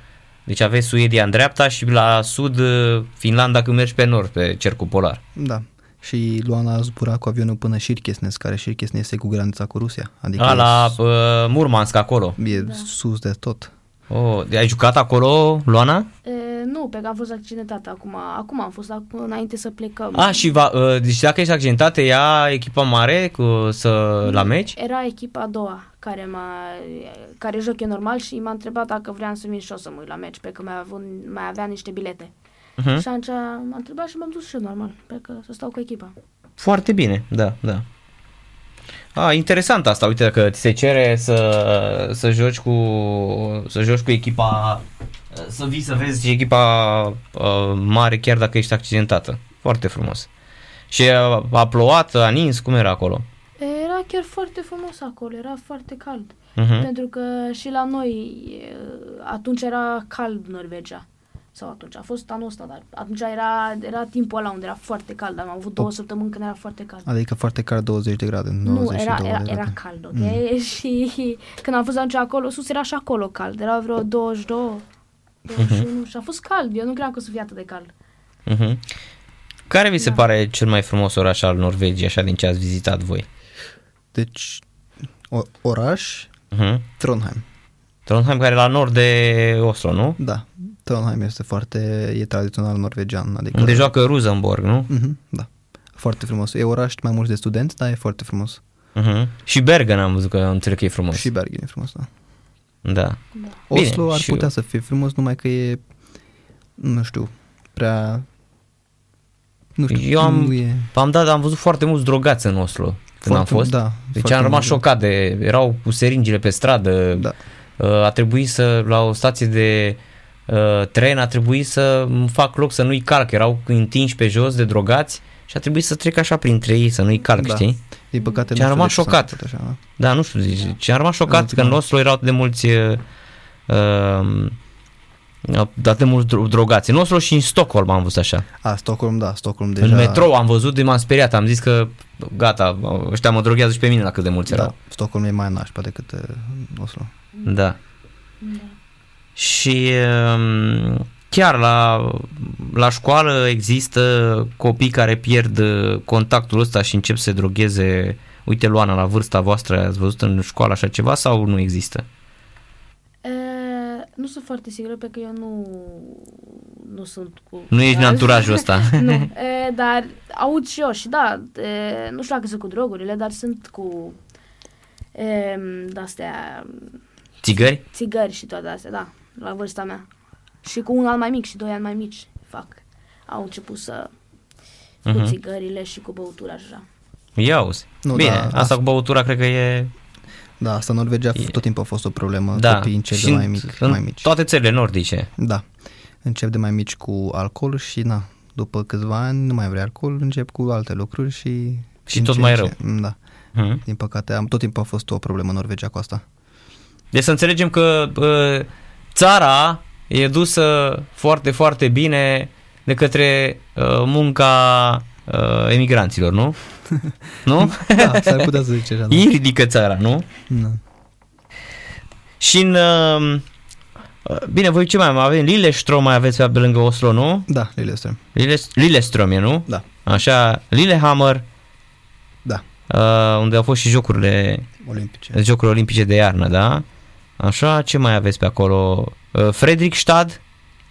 Deci aveți Suedia în dreapta și la sud uh, Finlanda când mergi pe nord, pe cercul polar. Da. Și Luana a zburat cu avionul până Shirkesnes, care Shirkesnes e cu granița cu Rusia. Adică A, e la s- uh, Murmansk acolo. e sus de tot. Oh, ai jucat acolo, Luana? E, nu, pe că am fost accidentată acum. Acum am fost acum, înainte să plecăm. A, și va, uh, deci dacă ești accidentat, te ia echipa mare cu, să, la meci? Era echipa a doua care, m-a, care joc eu normal și m-a întrebat dacă vreau să vin și eu să mă uit la meci, pe că mai, avut, mai avea niște bilete. Uh-huh. Și atunci m-a întrebat și m-am dus și eu normal, pe că să stau cu echipa. Foarte bine, da, da. A, interesant asta, uite că ți se cere să, să joci cu să joci cu echipa să vii să vezi echipa uh, mare chiar dacă ești accidentată. Foarte frumos. Și a, a plouat, a nins, cum era acolo? Era chiar foarte frumos acolo, era foarte cald. Uh-huh. Pentru că și la noi e, atunci era cald Norvegia. Sau atunci, a fost anul ăsta, dar atunci era, era timpul ăla unde era foarte cald. Am avut două săptămâni când era foarte cald. Adică foarte cald 20 de grade, 92 Nu, era, era, de grade. era cald, ok? Mm. (laughs) Și când am fost atunci acolo, sus era și acolo cald. Era vreo 22, 21 uh-huh. și a fost cald. Eu nu cream că o să fie atât de cald. Uh-huh. Care vi se Da. pare cel mai frumos oraș al Norvegiei, așa din ce ați vizitat voi? Deci, o, oraș, Uh-huh. Trondheim. Trondheim care e la nord de Oslo, nu? Da, Trondheim este foarte, e tradițional norvegian. Adică, Unde joacă Rosenborg, nu? Mhm, da, foarte frumos. E oraș mai mult de studenți, dar e foarte frumos. Uh-huh. Și Bergen am văzut că înțeleg că e frumos. Și Bergen e frumos, da. Da. Da. Oslo ar și putea eu. să fie frumos, numai că e, nu știu, prea... Nu știu, Eu am, nu e... am dat, am văzut foarte mulți drogați în Oslo când am Foarte- fost. da, deci foarte am rămas mulți. șocat de, erau cu seringile pe stradă. Da. Uh, A trebuit să, la o stație de uh, tren, a trebuit să îmi fac loc să nu-i calc. Erau întinși pe jos de drogați și a trebuit să trec așa printre ei, să nu-i calc, Da. știi? Din păcate, Și am nu rămas știu de ce s-a șocat. întâmplat Așa, da. Da, nu știu, deci, și am rămas șocat Da, că în da. Oslo erau atât de mulți uh, uh, atât de mulți dro- drogați. În Oslo și în Stockholm am văzut așa. A, Stockholm, da, Stockholm deja... În metrou am văzut, de m-am speriat, am zis că gata, ăștia mă droghează și pe mine la cât de mulți Da, erau. Stockholm e mai nașpa decât uh, Oslo. Da. Da. Și um, chiar la, la școală există copii care pierd uh, contactul ăsta și încep să se drogheze. Uite, Luana, la vârsta voastră ați văzut în școală așa ceva sau nu există? E, nu sunt foarte sigură pe că eu nu, nu sunt cu... Nu ești în anturajul ăsta. (laughs) nu, (laughs) e, dar aud și eu și da, e, nu știu dacă sunt cu drogurile, dar sunt cu e, de-astea Țigări? țigări și toate astea, da, la vârsta mea. Și cu un an mai mic și doi ani mai mici fac. Au început să cu Mhm. țigările și cu băutura și așa. Ia uzi. Nu, Bine, da, asta asta- cu băutura cred că e... Da, asta în Norvegia E- tot timpul a fost o problemă. Da, Copiii încep și de mai în- mic, în mai mici. toate țările nordice. Da, încep de mai mici cu alcool și na, după câțiva ani nu mai vrei alcool, încep cu alte lucruri și... Și din tot ce mai în rău. ce- Da, Mhm. din păcate am tot timpul a fost o problemă în Norvegia cu asta. Deci să înțelegem că uh, țara e dusă foarte, foarte bine de către uh, munca uh, emigranților, nu? (laughs) nu? Da, s-ar putea să zice așa. Da. Ei ridică țara, nu? Da. Și în... Uh, bine, voi ce mai avem? Lillestrøm mai aveți pe lângă Oslo, nu? Da, Lillestrøm. Lille- Lillestrøm e, nu? Da, Așa, Lillehammer, da, uh, unde au fost și jocurile, olimpice. jocurile olimpice de iarnă, da? Așa, ce mai aveți pe acolo? Uh, Fredrikstad,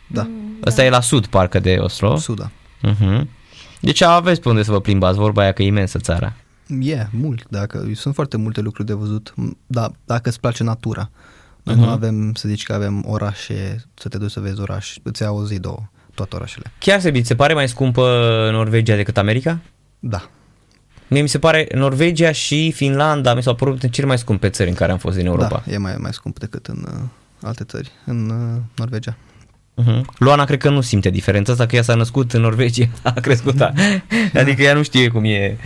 Da, ăsta e la sud, parcă, de Oslo. Suda. Uh-huh. Deci aveți pe unde să vă plimbați, vorba aia că e imensă țara. E, yeah, mult, dacă, sunt foarte multe lucruri de văzut, dar dacă îți place natura. Noi Mhm. nu avem, să zici că avem orașe, să te duci să vezi oraș, îți ia o zi, două, toate orașele. Chiar se se pare mai scumpă Norvegia decât America? Da, Mie mi se pare Norvegia și Finlanda mi s-au părut cele mai scumpe țări în care am fost din Europa. da, e mai, mai scump decât în uh, alte țări, în uh, Norvegia. Uh-huh. Luana cred că nu simte diferența asta, că ea s-a născut în Norvegia, (laughs) a crescut, da. (laughs) adică ea nu știe cum e.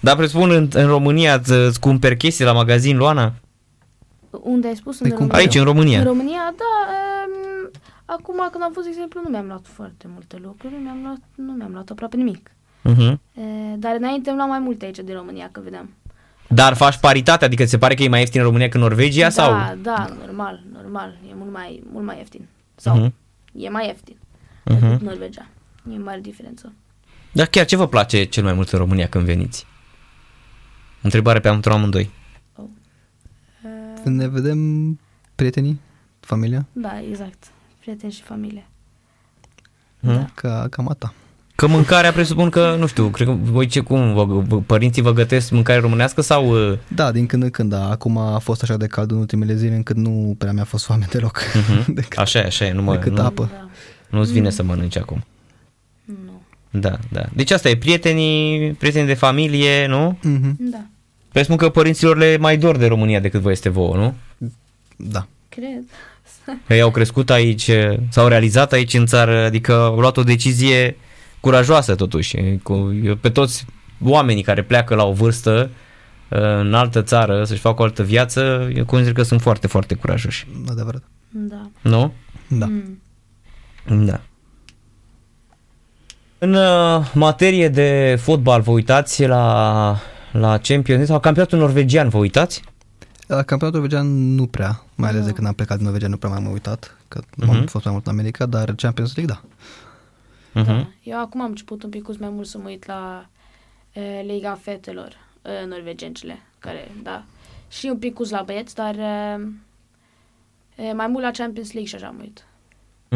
Dar presupun în, în România îți, îți cumperi chestii la magazin, Luana? Unde ai spus? Păi În cum- România? Aici, în România. În România, da. Um, acum, când am fost, de exemplu, nu mi-am luat foarte multe lucruri, nu mi-am luat, nu mi-am luat aproape nimic. Uh-huh. E, dar înainte îmi luam mai multe aici din România, că vedeam. Dar faci paritate, adică ți se pare că e mai ieftin în România că în Norvegia da, sau? da, normal, normal. E mult mai, mult mai ieftin. Sau Mhm. e mai ieftin Mhm. decât Norvegia. E mare diferență. Dar chiar ce vă place cel mai mult în România când veniți? Întrebare pe pentru amândoi. E, Când ne vedem prietenii, familia? Da, exact. Prieteni și familie. Hmm? Da. Ca, cam a ta. Că mâncarea presupun că, nu știu, cred că voi ce cum, vă, vă- părinții vă gătesc mâncare românească sau... uh, Da, din când în când, da. Acum a fost așa de cald în ultimele zile încât nu prea mi-a fost foame deloc. (laughs) decât, Așa e, așa e, nu, mă, decât nu, apă. Da. nu-ți vine să mănânci acum. Nu. Da, da. Deci asta e, prietenii, prietenii de familie, nu? Mhm. Da. Presupun că părinților le mai dor de România decât vă este vouă, nu? Da. Cred. Ei au crescut aici, s-au realizat aici în țară, adică au luat o decizie curajoasă totuși. Cu, eu pe toți oamenii care pleacă la o vârstă uh, în altă țară să-și facă o altă viață, eu consider că sunt foarte, foarte curajoși. Adevărat. Da. Nu? Da. Mm. Da. În uh, materie de fotbal, vă uitați la, la Champions League sau campionatul norvegian, vă uitați? La campionatul norvegian nu prea, mai ales Nu. de când am plecat din Norvegia nu prea m-am uitat, că Mhm. am fost mai mult în America, dar Champions League da. Uh-huh. Da. Eu acum am început un pic mai mult să mă uit la e, Liga Fetelor e, norvegencele, care, da, și un pic la băieți, dar e, e, mai mult la Champions League și așa mă uit.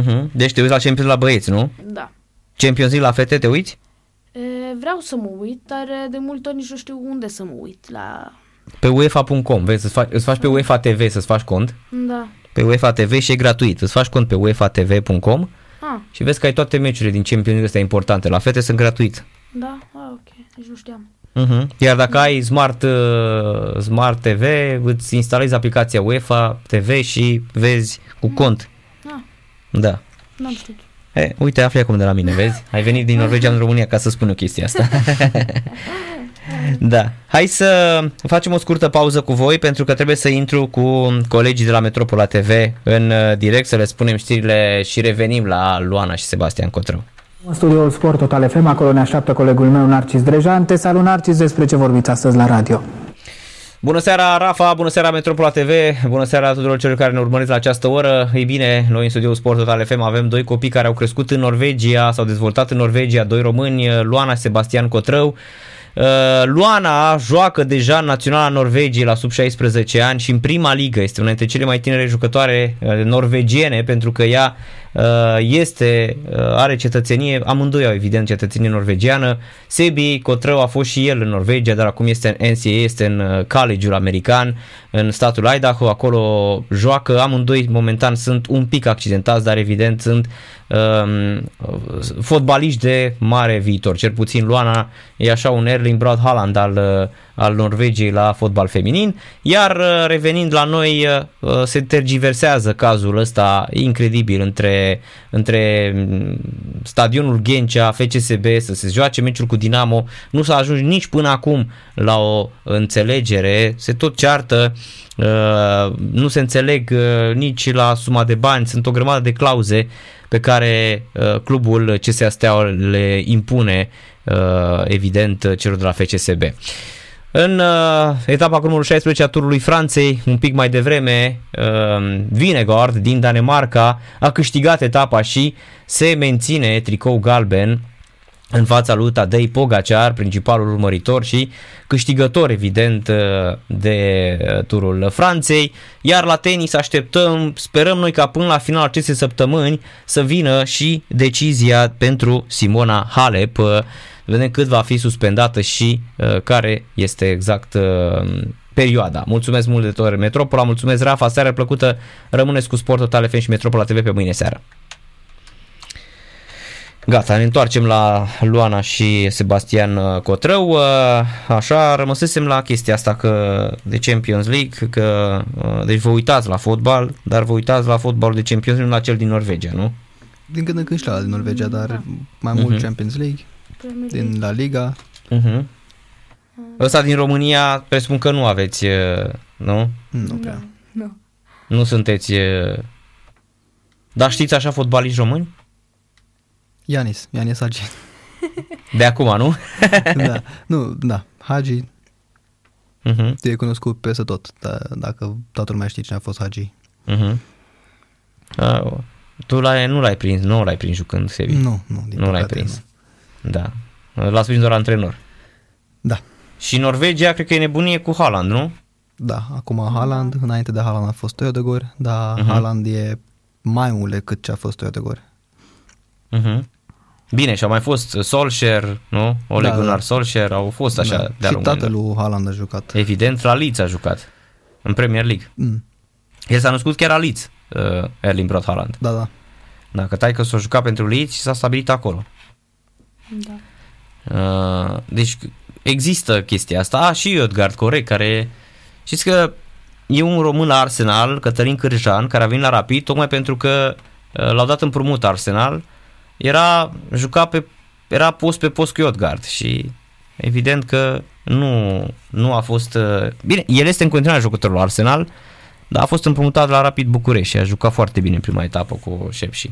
Uh-huh. Deci te uiți la Champions la băieți, nu? Da. Champions League la fete te uiți? E, vreau să mă uit, dar e, de multe ori nici nu știu unde să mă uit. La... Pe uefa.com, vezi, îți faci, îți faci pe UEFA TV să-ți faci cont, Da. pe UEFA TV și e gratuit, îți faci cont pe uefa.tv.com Ah, și vezi că ai toate meciurile din Champions League astea importante, la fete sunt gratuit. da, ah, ok, deci nu știam. Uh-huh. Iar dacă ai Smart, uh, Smart TV, îți instalezi aplicația UEFA TV și vezi cu cont. Ah, Da. n-am știut. E, uite, afli acum de la mine, vezi? Ai venit din (laughs) Norvegia în România ca să spun eu chestia asta. (laughs) da. Hai să facem o scurtă pauză cu voi pentru că trebuie să intru cu colegii de la Metropola TV în uh, direct să le spunem știrile și revenim la Luana și Sebastian Cotrău. În studioul Sport Total FM, acolo ne așteaptă colegul meu Narcis Drejan. Te salut, Narcis, despre ce vorbiți astăzi la radio. Bună seara, Rafa, bună seara Metropola TV, bună seara tuturor celor care ne urmăriți la această oră. Ei bine, noi în studioul Sport Total FM avem doi copii care au crescut în Norvegia, s-au dezvoltat în Norvegia, doi români, Luana și Sebastian Cotrău. Uh, Luana joacă deja în Naționala Norvegiei la sub 16 ani și în prima ligă. Este una dintre cele mai tinere jucătoare uh, norvegiene pentru că ea uh, este, uh, are cetățenie, amândoi au evident cetățenie norvegiană. Sebi Cotrău a fost și el în Norvegia, dar acum este în NCAA, este în uh, college-ul american, în statul Idaho, acolo joacă, amândoi momentan sunt un pic accidentați, dar evident sunt um, fotbaliști de mare viitor, cel puțin Luana e așa un Erling Braut Haaland al, uh, al Norvegiei la fotbal feminin, iar uh, revenind la noi uh, se tergiversează cazul ăsta incredibil între, între mm, stadionul Ghencea, FCSB să se joace meciul cu Dinamo, nu s-a ajuns nici până acum la o înțelegere, se tot ceartă, uh, nu se înțeleg uh, nici la suma de bani, sunt o grămadă de clauze pe care uh, clubul CSA Steaua le impune uh, evident celor de la FCSB. În uh, etapa cu numărul 16 a turului Franței, un pic mai devreme, uh, Vinegard din Danemarca a câștigat etapa și se menține tricou galben în fața lui Tadej Pogacar, principalul urmăritor și câștigător evident uh, de uh, turul Franței. Iar la tenis așteptăm, sperăm noi ca până la finalul acestei săptămâni să vină și decizia pentru Simona Halep. Uh, Vedem cât va fi suspendată și uh, care este exact uh, perioada. Mulțumesc mult de tot Metropola, mulțumesc Rafa, seară plăcută, rămâneți cu Sport Total FM și Metropola TV pe mâine seară. Gata, ne întoarcem la Luana și Sebastian uh, Cotrău. Uh, Așa, rămăsesem la chestia asta că de Champions League, că uh, deci vă uitați la fotbal, dar vă uitați la fotbalul de Champions League, nu la cel din Norvegia, nu? Din când în când și la din Norvegia, dar Da. mai mult Mhm. Champions League, Premier League. din La Liga. Uh-huh. Ăsta din România, presupun că nu aveți, uh, nu? Nu prea. Nu. Nu. Nu sunteți... uh, Dar știți așa fotbaliști români? Ianis, Ianis Hagi. (laughs) De acum, nu? (laughs) da, nu, da. Hagi Uh-huh. e cunoscut peste tot, da, dacă toată lumea știe cine a fost Hagi. Uh-huh. Uh, tu l-ai, nu l-ai prins, nu l-ai prins jucând, Sebi. Nu, nu, din nu l-ai păcate, prins. Nu. Da. L-ați prins doar antrenor. Da, Și Norvegia, cred că e nebunie cu Haaland, nu? Da, acum Haaland, înainte de Haaland a fost Odegaard, dar Mhm. Haaland e mai mult decât ce a fost Odegaard. Mhm. Bine, și au mai fost Solskjaer, nu? Ole Da, da. Gunnar Solskjaer, au fost așa da. de-a Și lungul tatăl anilor. lui Haaland a jucat. Evident, la Leeds a jucat, în Premier League. Mm, El s-a născut chiar la Leeds, uh, Erling Brot Haaland. da, da. Dacă tai că s-a jucat pentru Leeds și s-a stabilit acolo. Da. Uh, deci există chestia asta. A, și Odgard, corect, care... Știți că e un român la Arsenal, Cătălin Cârjan, care a venit la Rapid tocmai pentru că uh, l-au dat împrumut Arsenal. Era, juca pe, era post pe post cu Odgard și evident că nu, nu a fost... uh, Bine, el este în continuare jucătorul la Arsenal, dar a fost împrumutat la Rapid București și a jucat foarte bine în prima etapă cu Șepși.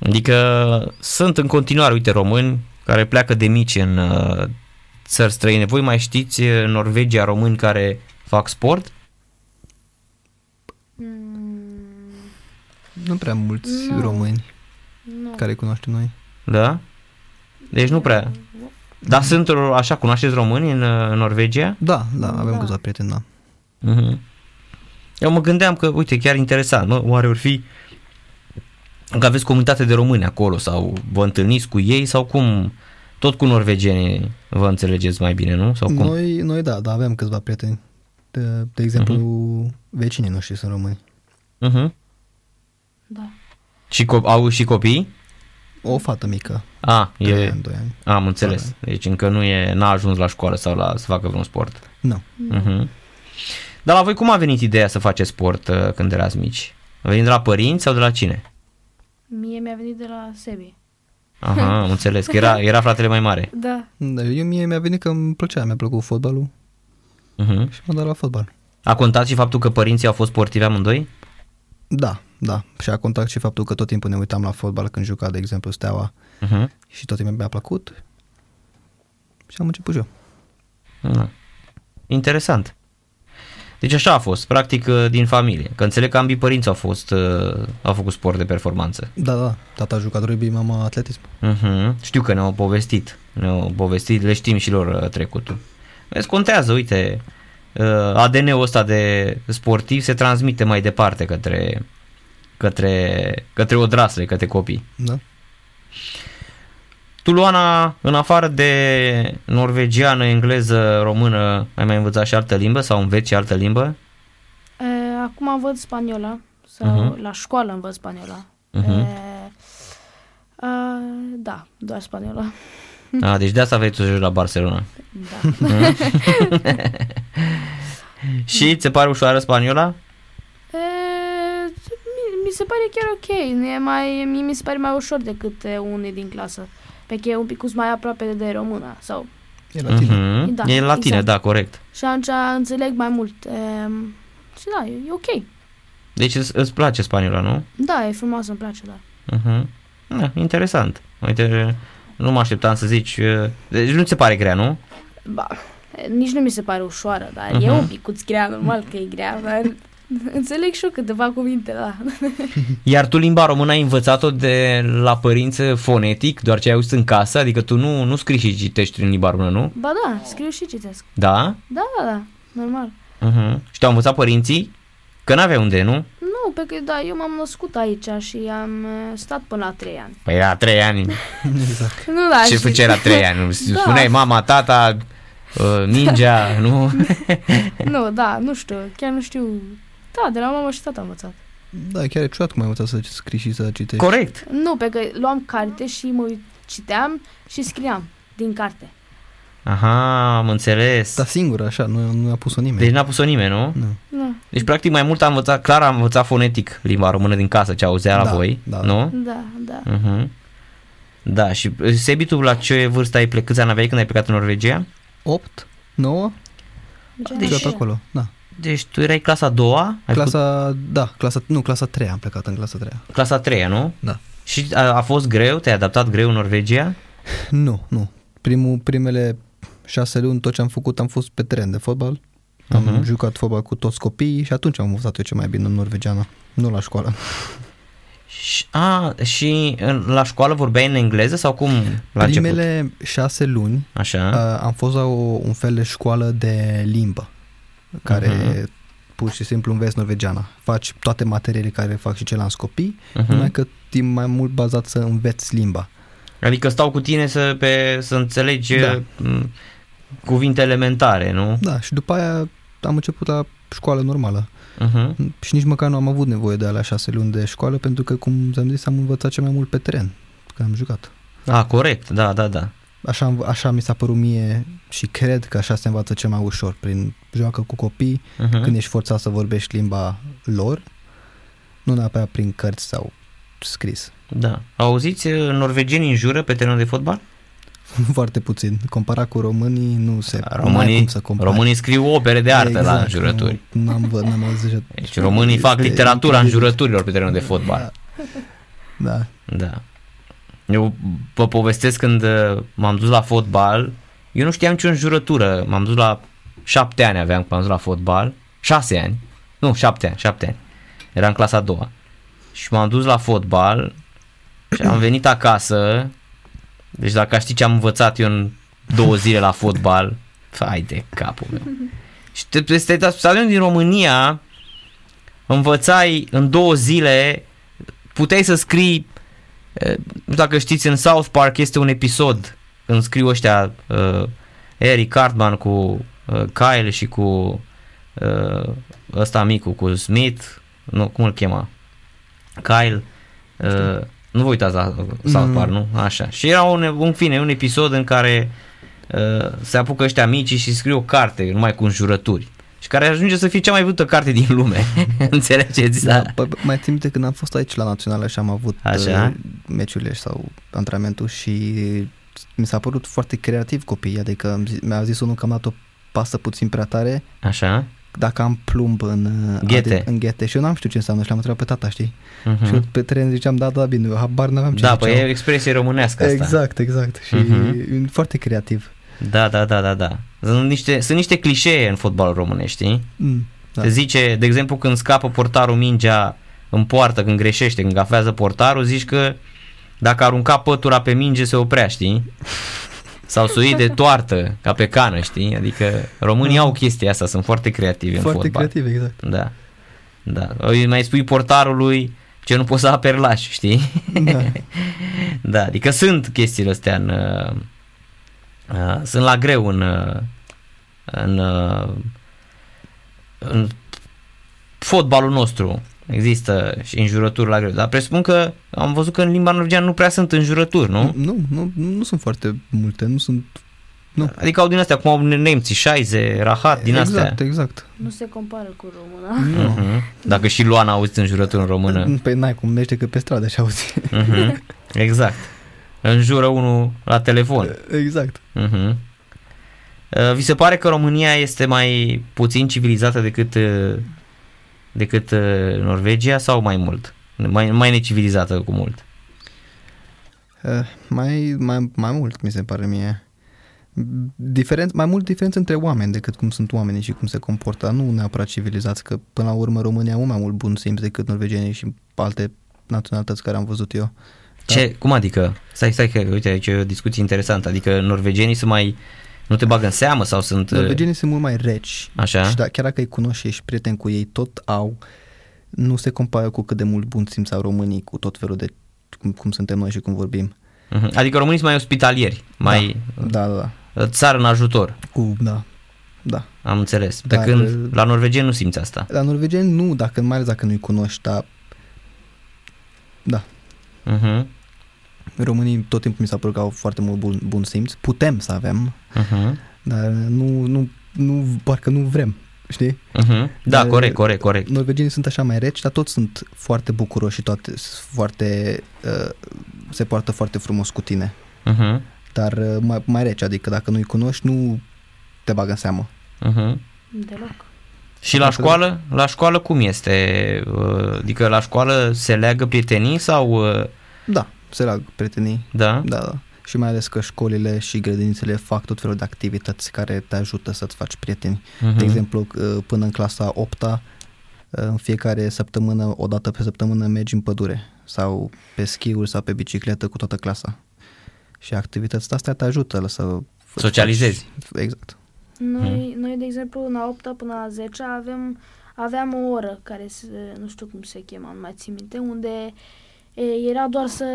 Adică sunt în continuare, uite, români care pleacă de mici în uh, țări străine. Voi mai știți uh, în Norvegia români care fac sport? Mm, Nu prea mulți Nu. români nu. care îi cunoaștem noi. Da? Deci nu prea. Dar sunt uh, așa, cunoașteți români în, uh, în Norvegia? Da, da, avem Da. câțiva prieteni, da. Mhm. Eu mă gândeam că, uite, chiar interesant, mă, oare or fi că aveți comunitate de români acolo sau vă întâlniți cu ei sau cum, tot cu norvegienii vă înțelegeți mai bine, nu? Sau cum? Noi, noi da, da, avem câțiva prieteni. De, de exemplu, vecinii noștri sunt români. Uh-huh. Da. Și co- au și copii? O fată mică, A, e... e, ani, 2 ani. am înțeles. Deci încă nu e, n-a ajuns la școală sau la să facă vreun sport. Nu. Uh-huh. Dar la voi cum a venit ideea să faceți sport uh, când erați mici? A venit de la părinți sau de la cine? Mie mi-a venit de la Sebi. Aha, (laughs) am înțeles, că era, era fratele mai mare. Da. Da, eu mie mi-a venit că îmi plăcea, mi-a plăcut fotbalul Uh-huh. și m-am dat la fotbal. A contat și faptul că părinții au fost sportivi amândoi? Da, da. Și a contat și faptul că tot timpul ne uitam la fotbal când juca, de exemplu, Steaua Uh-huh. și tot timpul mi-a plăcut și am început și eu. Da. Interesant. Deci așa a fost, practic uh, din familie. Că înțeleg că ambii părinți au fost, uh, au făcut sport de performanță. Da, da, tata a jucat rugby, mama atletism. Uh-huh. Știu că ne-au povestit, ne-au povestit, le știm și lor uh, trecutul. Vezi, contează, uite, uh, ADN-ul ăsta de sportiv se transmite mai departe către, către, către odrasle, către copii. Da? Tu, Luana, în afară de norvegiană, engleză, română, ai mai învățat și altă limbă sau înveți și altă limbă? E, acum învăț spaniola. Sau Mhm. la școală învăț spaniola. Mhm. E, a, da, doar spaniola. A, deci de asta vrei tu să joci la Barcelona. Da. (laughs) Și ți se pare ușoară spaniola? E, mi, mi se pare chiar ok. Nu E mai, mie mi se pare mai ușor decât e, unii din clasă. Pe că e un pic mai aproape de română. Sau. E la tine. Mhm. Da, e la tine, exact. da, corect. Și atunci înțeleg mai mult. E, și da, e, e ok. Deci îți, îți place spaniola, nu? Da, e frumos, îmi place, da. Uh-huh. Da, interesant. Uite, nu mă așteptam să zici... uh, Deci nu ți se pare grea, nu? Ba, e, nici nu mi se pare ușoară, dar e Mhm. un pic grea, normal că e grea, dar înțeleg și eu câteva cuvinte, da. (laughs) Iar tu limba română ai învățat-o de la părinți fonetic, doar ce ai auzit în casă? Adică tu nu, nu scrii și citești în limba română, nu? Ba da, scriu și citesc. Da? Da, da, da, normal. Uh-huh. Și te-au învățat părinții? Că n-avea unde, nu? Nu, pe că da, eu m-am născut aici și am e, stat până la 3 ani. Păi era trei ani. (laughs) Exact. Nu, da, Ce și- făceai la trei ani? (laughs) Da. Spuneai mama, tata, uh, ninja, nu? Nu, da, nu știu, chiar nu știu. Da, de la mama și tata am învățat. Da, chiar e ciudat cum ai învățat să scrii și să citești. Corect. Nu, pe că luam carte și mă uit- citeam și scriam din carte. Aha, am înțeles. Dar singur, așa, nu, nu a pus-o nimeni. Deci n-a pus-o nimeni, nu? Nu. Nu, Deci practic mai mult am învățat, clar am învățat fonetic limba română din casă, ce auzea la Da, voi, da. nu? da, da. Uh-huh. Da, și uh, Sebi, tu la ce vârstă ai plecat, câți ani aveai când ai plecat în Norvegia? 8, 9, Gen deci așa. pe acolo, da. Deci tu erai clasa a doua, ai făcut Clasa, da, clasa, nu, clasa 3 am plecat în clasa 3 clasa a treia, nu? Da. Și a, a fost greu, te-ai adaptat greu în Norvegia? (laughs) Nu, nu. Primul, primele șase luni, tot ce am făcut, am fost pe teren de fotbal. Am Mhm. jucat fotbal cu toți copiii și atunci am învățat eu ce mai bine în norvegiană, nu la școală. (laughs) Și, a, și în, la școală vorbeai în engleză sau cum la început? Primele șase luni Așa. uh, am fost la o, un fel de școală de limbă. Care Mhm. pur și simplu înveți norvegiana. Faci toate materiile care fac și ceilalți copii, Mhm. numai că timp mai mult bazat să înveți limba. Adică stau cu tine să, pe, să înțelegi Da. m, cuvinte elementare, nu? Da, și după aia am început la școală normală. Uh-huh. Și nici măcar nu am avut nevoie de alea șase luni de școală, pentru că, cum ți-am zis, am învățat cel mai mult pe teren, că am jucat. A, corect, da, da, da. Așa, am- așa mi s-a părut mie și cred că așa se învață cel mai ușor, prin joacă cu copii, Uh-huh. când ești forțat să vorbești limba lor, nu neapărat prin cărți sau scris. Da. Auziți, norvegienii înjură pe terenul de fotbal? (laughs) Foarte puțin. Comparat cu românii, nu se nu mai ai Românii, cum să compari. românii scriu opere de artă la Exact, înjurături. Nu, n-am, vă- n-am auzit. Deci românii fac literatura înjurăturilor pe terenul de fotbal. Da. Da. Eu vă povestesc când uh, m-am dus la fotbal, eu nu știam nicio înjurătură. M-am dus la șapte ani aveam când m-am dus la fotbal. Șase ani. Nu, șapte ani, șapte ani. Eram în clasa a doua. Și m-am dus la fotbal și am venit acasă. Deci dacă aș ști ce am învățat eu în două zile la fotbal, fai de capul meu. Și te, te, te, te stadion din România învățai în două zile, puteai să scrii Eh, nu știu dacă știți, în South Park este un episod când scriu ăștia uh, Eric Cartman cu uh, Kyle și cu uh, ăsta micu, cu Smith, nu, cum îl chema? Kyle, uh, nu vă uitați la South Nu. Park, nu? Așa. Și era un, un fine, un episod în care uh, se apucă ăștia mici și scriu o carte numai cu înjurături și care ajunge să fie cea mai văzută carte din lume. (laughs) Înțelegeți? Da. Păi, mai țin minte când am fost aici la Națională și am avut Așa. uh, meciurile sau antrenamentul și mi s-a părut foarte creativ copiii, adică am zi- mi-a zis unul că am dat o pasă puțin prea tare Așa? dacă am plumb în uh, Ghete. ade- în ghete și eu n-am știut ce înseamnă și l-am întrebat pe tata, știi? Mhm. Și eu pe teren ziceam, da, da, bine, eu habar n-aveam ce Da, păi ziceau. e o expresie românească asta. Exact, exact. Și Mhm. e foarte creativ. Da, da, da, da, da. Sunt niște, sunt niște clișee în fotbalul românesc, știi? Mm, Da. da. Se zice, de exemplu, când scapă portarul mingea în poartă, când greșește, când gafează portarul, zici că dacă arunca pătura pe minge se oprea, știi? Sau să o iei de toartă, ca pe cană, știi? Adică românii au chestia asta, sunt foarte creativi în Foarte fotbal. creativ, exact. Da. Da. Îi mai spui portarului ce nu poți să aperi lași, știi? Da. (laughs) da, adică sunt chestiile astea în, uh, uh, sunt la greu în, uh, în, uh, în fotbalul nostru. Există și înjurături la greu, dar presupun că am văzut că în limba norvegiană nu prea sunt înjurături, nu? Nu, nu, nu sunt foarte multe, nu sunt... Nu. Adică au din astea, cum au nemții, șaize, rahat, din exact, astea. exact. Nu se compară cu româna. Nu. Mhm. Dacă și Luana auzi înjurături în română. Păi n-ai cum, nește că pe stradă și auzi. Mhm. Exact. Înjură unul la telefon. Exact. Mhm. Uh, Vi se pare că România este mai puțin civilizată decât uh, decât uh, Norvegia sau mai mult? Mai, mai necivilizată cu mult. Uh, mai, mai, mai mult, mi se pare mie. Diferenț, mai mult diferență între oameni decât cum sunt oamenii și cum se comportă. Nu neapărat civilizați, că până la urmă România au mai mult bun simț decât norvegienii și alte naționalități care am văzut eu. Ce, cum adică? Stai, stai că, uite, aici e o discuție interesantă. Adică norvegienii sunt mai, nu te bagă în seamă sau sunt... uh, Norvegienii sunt mult mai reci. Așa? Și da, chiar dacă îi cunoști și ești prieten cu ei, tot au, nu se compară cu cât de mult bun simț au românii cu tot felul de cum, cum suntem noi și cum vorbim. Mhm. Adică românii sunt mai ospitalieri, mai Da, da, da. țară în ajutor, Cu, da, da. am înțeles. Pe Dar- când la norvegieni nu simți asta. La norvegieni nu, dacă, mai ales dacă nu-i cunoști, dar da, Mhm. Românii tot timpul mi s-a părut că au foarte mult bun, bun simț. Putem să avem, Mhm. dar nu, nu, nu parcă nu vrem, știi? Mhm. Da, Dar- corect, corect, corect. Norvegienii sunt așa mai reci, dar toți sunt foarte bucuroși și toate sunt foarte, uh, se poartă foarte frumos cu tine. Mhm. Dar uh, mai, mai reci, adică dacă nu-i cunoști, nu te bagă în seamă. Mhm. Deloc. Și la școală? La școală cum este? Uh, Adică la școală se leagă prietenii sau... uh, Da, se lag prietenii. Da? Da, da. Și mai ales că școlile și grădinițele fac tot felul de activități care te ajută să-ți faci prieteni. Mhm. De exemplu, uh, până în clasa 8 -a, în fiecare săptămână, o dată pe săptămână mergi în pădure sau pe schiuri sau pe bicicletă cu toată clasa. Și activitățile astea te ajută să... Socializezi. Faci, exact. Noi, noi, de exemplu, în a 8 până la 10 avem, aveam o oră care, se, nu știu cum se chema, nu mai țin minte, unde e, era doar să,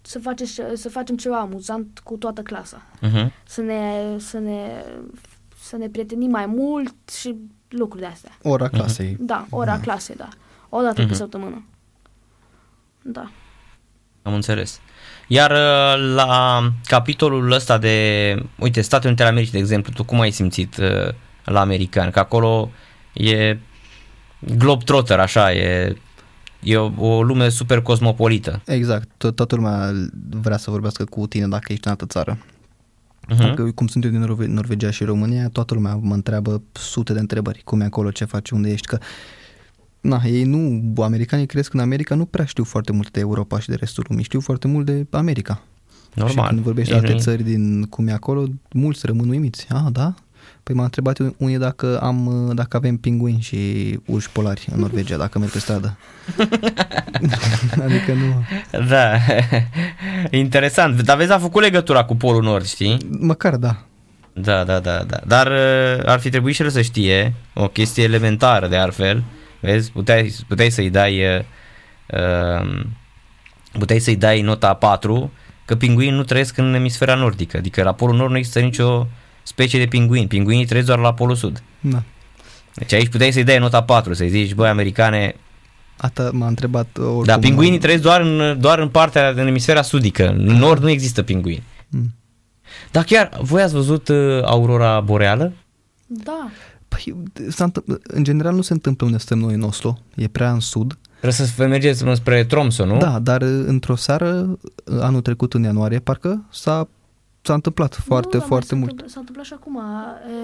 să, face, să facem ceva amuzant cu toată clasa. Uh-huh. Să ne, să ne, să ne prietenim mai mult și lucruri de astea. Ora clasei. Da, ora clasei, da. O dată pe săptămână. Da. Am înțeles. Iar uh, la capitolul ăsta de, uite, Statele Unite ale Americii, de exemplu, tu cum ai simțit uh, la american? Că acolo e globetrotter, așa, e, e o, o lume super cosmopolită. Exact. Tot, toată lumea vrea să vorbească cu tine dacă ești în altă țară. Uh-huh. Dacă, cum sunt eu din Norve- Norvegia și România, toată lumea mă întreabă sute de întrebări. Cum e acolo, ce faci, unde ești, că na, ei nu, americanii cresc în America, nu prea știu foarte mult de Europa și de restul lumii, știu foarte mult de America. Normal. Și când vorbești de Ei alte nu- țări din cum e acolo, mulți rămân uimiți. Ah, da? Păi m-a întrebat unii dacă, am, dacă avem pinguini și urși polari în Norvegia, dacă merg pe stradă. (laughs) adică nu... Da, (laughs) interesant. Dar vezi, a făcut legătura cu Polul Nord, știi? Măcar da. Da, da, da, da. Dar uh, ar fi trebuit și el să știe o chestie elementară de altfel. Vezi, puteai, puteai să-i dai uh, uh, puteai să-i dai nota 4 că pinguinii nu trăiesc în emisfera nordică. Adică la Polul Nord nu există nicio specie de pinguini. Pinguinii trăiesc doar la Polul Sud. Da. Deci aici puteai să-i dai nota 4, să-i zici, băi, americane, Ata m-a întrebat oricum. da, pinguinii trăiesc doar în, doar în partea, în emisfera sudică. În nord nu există pinguini. Mm. Dar chiar, voi ați văzut uh, aurora boreală? Da. Păi, s-a întâmpl- în general nu se întâmplă unde stăm noi în Oslo, e prea în sud. Trebuie să vă mergeți spre Tromso, nu? Da, dar într-o seară, anul trecut în ianuarie, parcă s-a, s-a întâmplat foarte, nu, dar mai foarte s-a mult. întâmplat- S-a întâmplat și acum,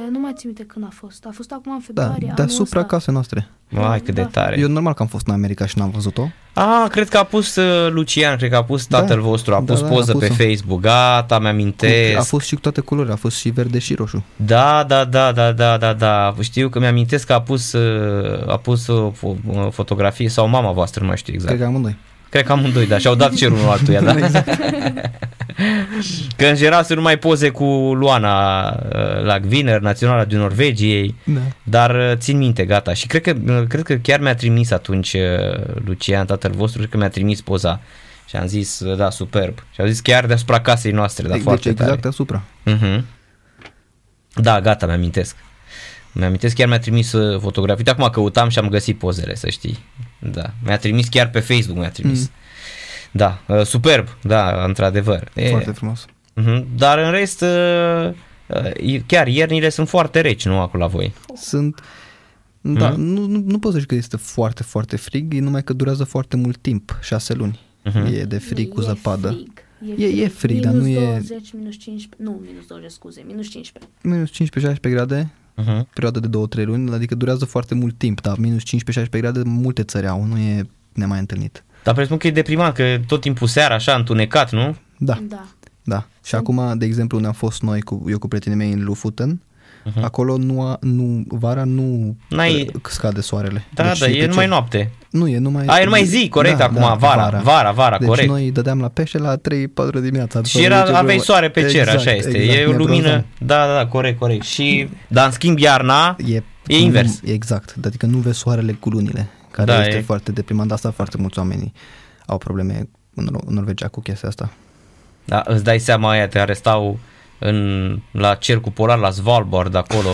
e, nu mai țin minte când a fost. A fost acum în Da, februarie. deasupra anul ăsta. casei noastre. Mai cât de Da. tare. Eu normal că am fost în America și n-am văzut-o. Ah, cred că a pus uh, Lucian, cred că a pus tatăl Da, vostru, a da, pus da, poză a pe pus-o. Facebook. Gata, mi-amintesc. A fost și cu toate culorile, a fost și verde și roșu. Da, da, da, da, da, da, da. Știu că mi-amintesc că a pus, uh, a pus o fo- o fotografie sau mama voastră, nu mai știu exact. Cred că amândoi. Cred că amândoi, da, și-au dat cerul unul altuia, da? (laughs) că în general sunt numai poze cu Luana uh, la Gviner, naționala din Norvegiei, Da. dar uh, țin minte, gata. Și cred că, uh, cred că chiar mi-a trimis atunci uh, Lucian, tatăl vostru, cred că mi-a trimis poza. Și am zis, uh, da, superb. Și au zis chiar deasupra casei noastre, da, deci foarte exact tare. deasupra. Mhm. Da, gata, mi-amintesc. Mi-amintesc, chiar mi-a trimis uh, fotografii. De Acum căutam și am găsit pozele, să știi. Da, mi-a trimis chiar pe Facebook, mi-a trimis. Mm. Da, uh, superb, da, într-adevăr. E, Foarte frumos. mhm. Dar în rest, uh, uh, chiar iernile sunt foarte reci, nu, acolo la voi? Sunt... Da, Mhm. nu, nu, nu pot să zic că este foarte, foarte frig, e numai că durează foarte mult timp, șase luni. Mhm. E de frig cu E zăpadă. frig. E- e frig, dar minus nu e- 20, minus 15, nu, minus 20, scuze, minus 15. Minus 15-16 grade, Uh-huh. perioadă de 2-3 luni, adică durează foarte mult timp, dar minus 15-16 grade multe țări au, nu e nemai întâlnit. Dar presupun că e deprimant, că tot timpul seara așa, întunecat, nu? Da, Da. da. Și acum, de exemplu, unde am fost noi, cu, eu cu prietenii mei în Lufuten, uh-huh. acolo nu, a, nu, vara nu N-ai- uh, scade soarele. Da, da, și e pe numai cer. noapte. Nu, e numai... A, e numai zi, corect, acum, vara, vara, vara, deci corect. noi dădeam la pește la 3-4 dimineața. Și era, aveai soare pe cer, așa este. e o ne lumină. bronzam. Da, da, da, corect, corect. Și, dar în schimb, iarna, E, E invers. Exact, adică nu vezi soarele cu lunile, care Da, este e- foarte deprimant. Asta foarte mulți oameni au probleme în, Nor- în Norvegia cu chestia asta. da, îți dai seama aia, te arestau în, la cercul polar, la Svalbard, acolo.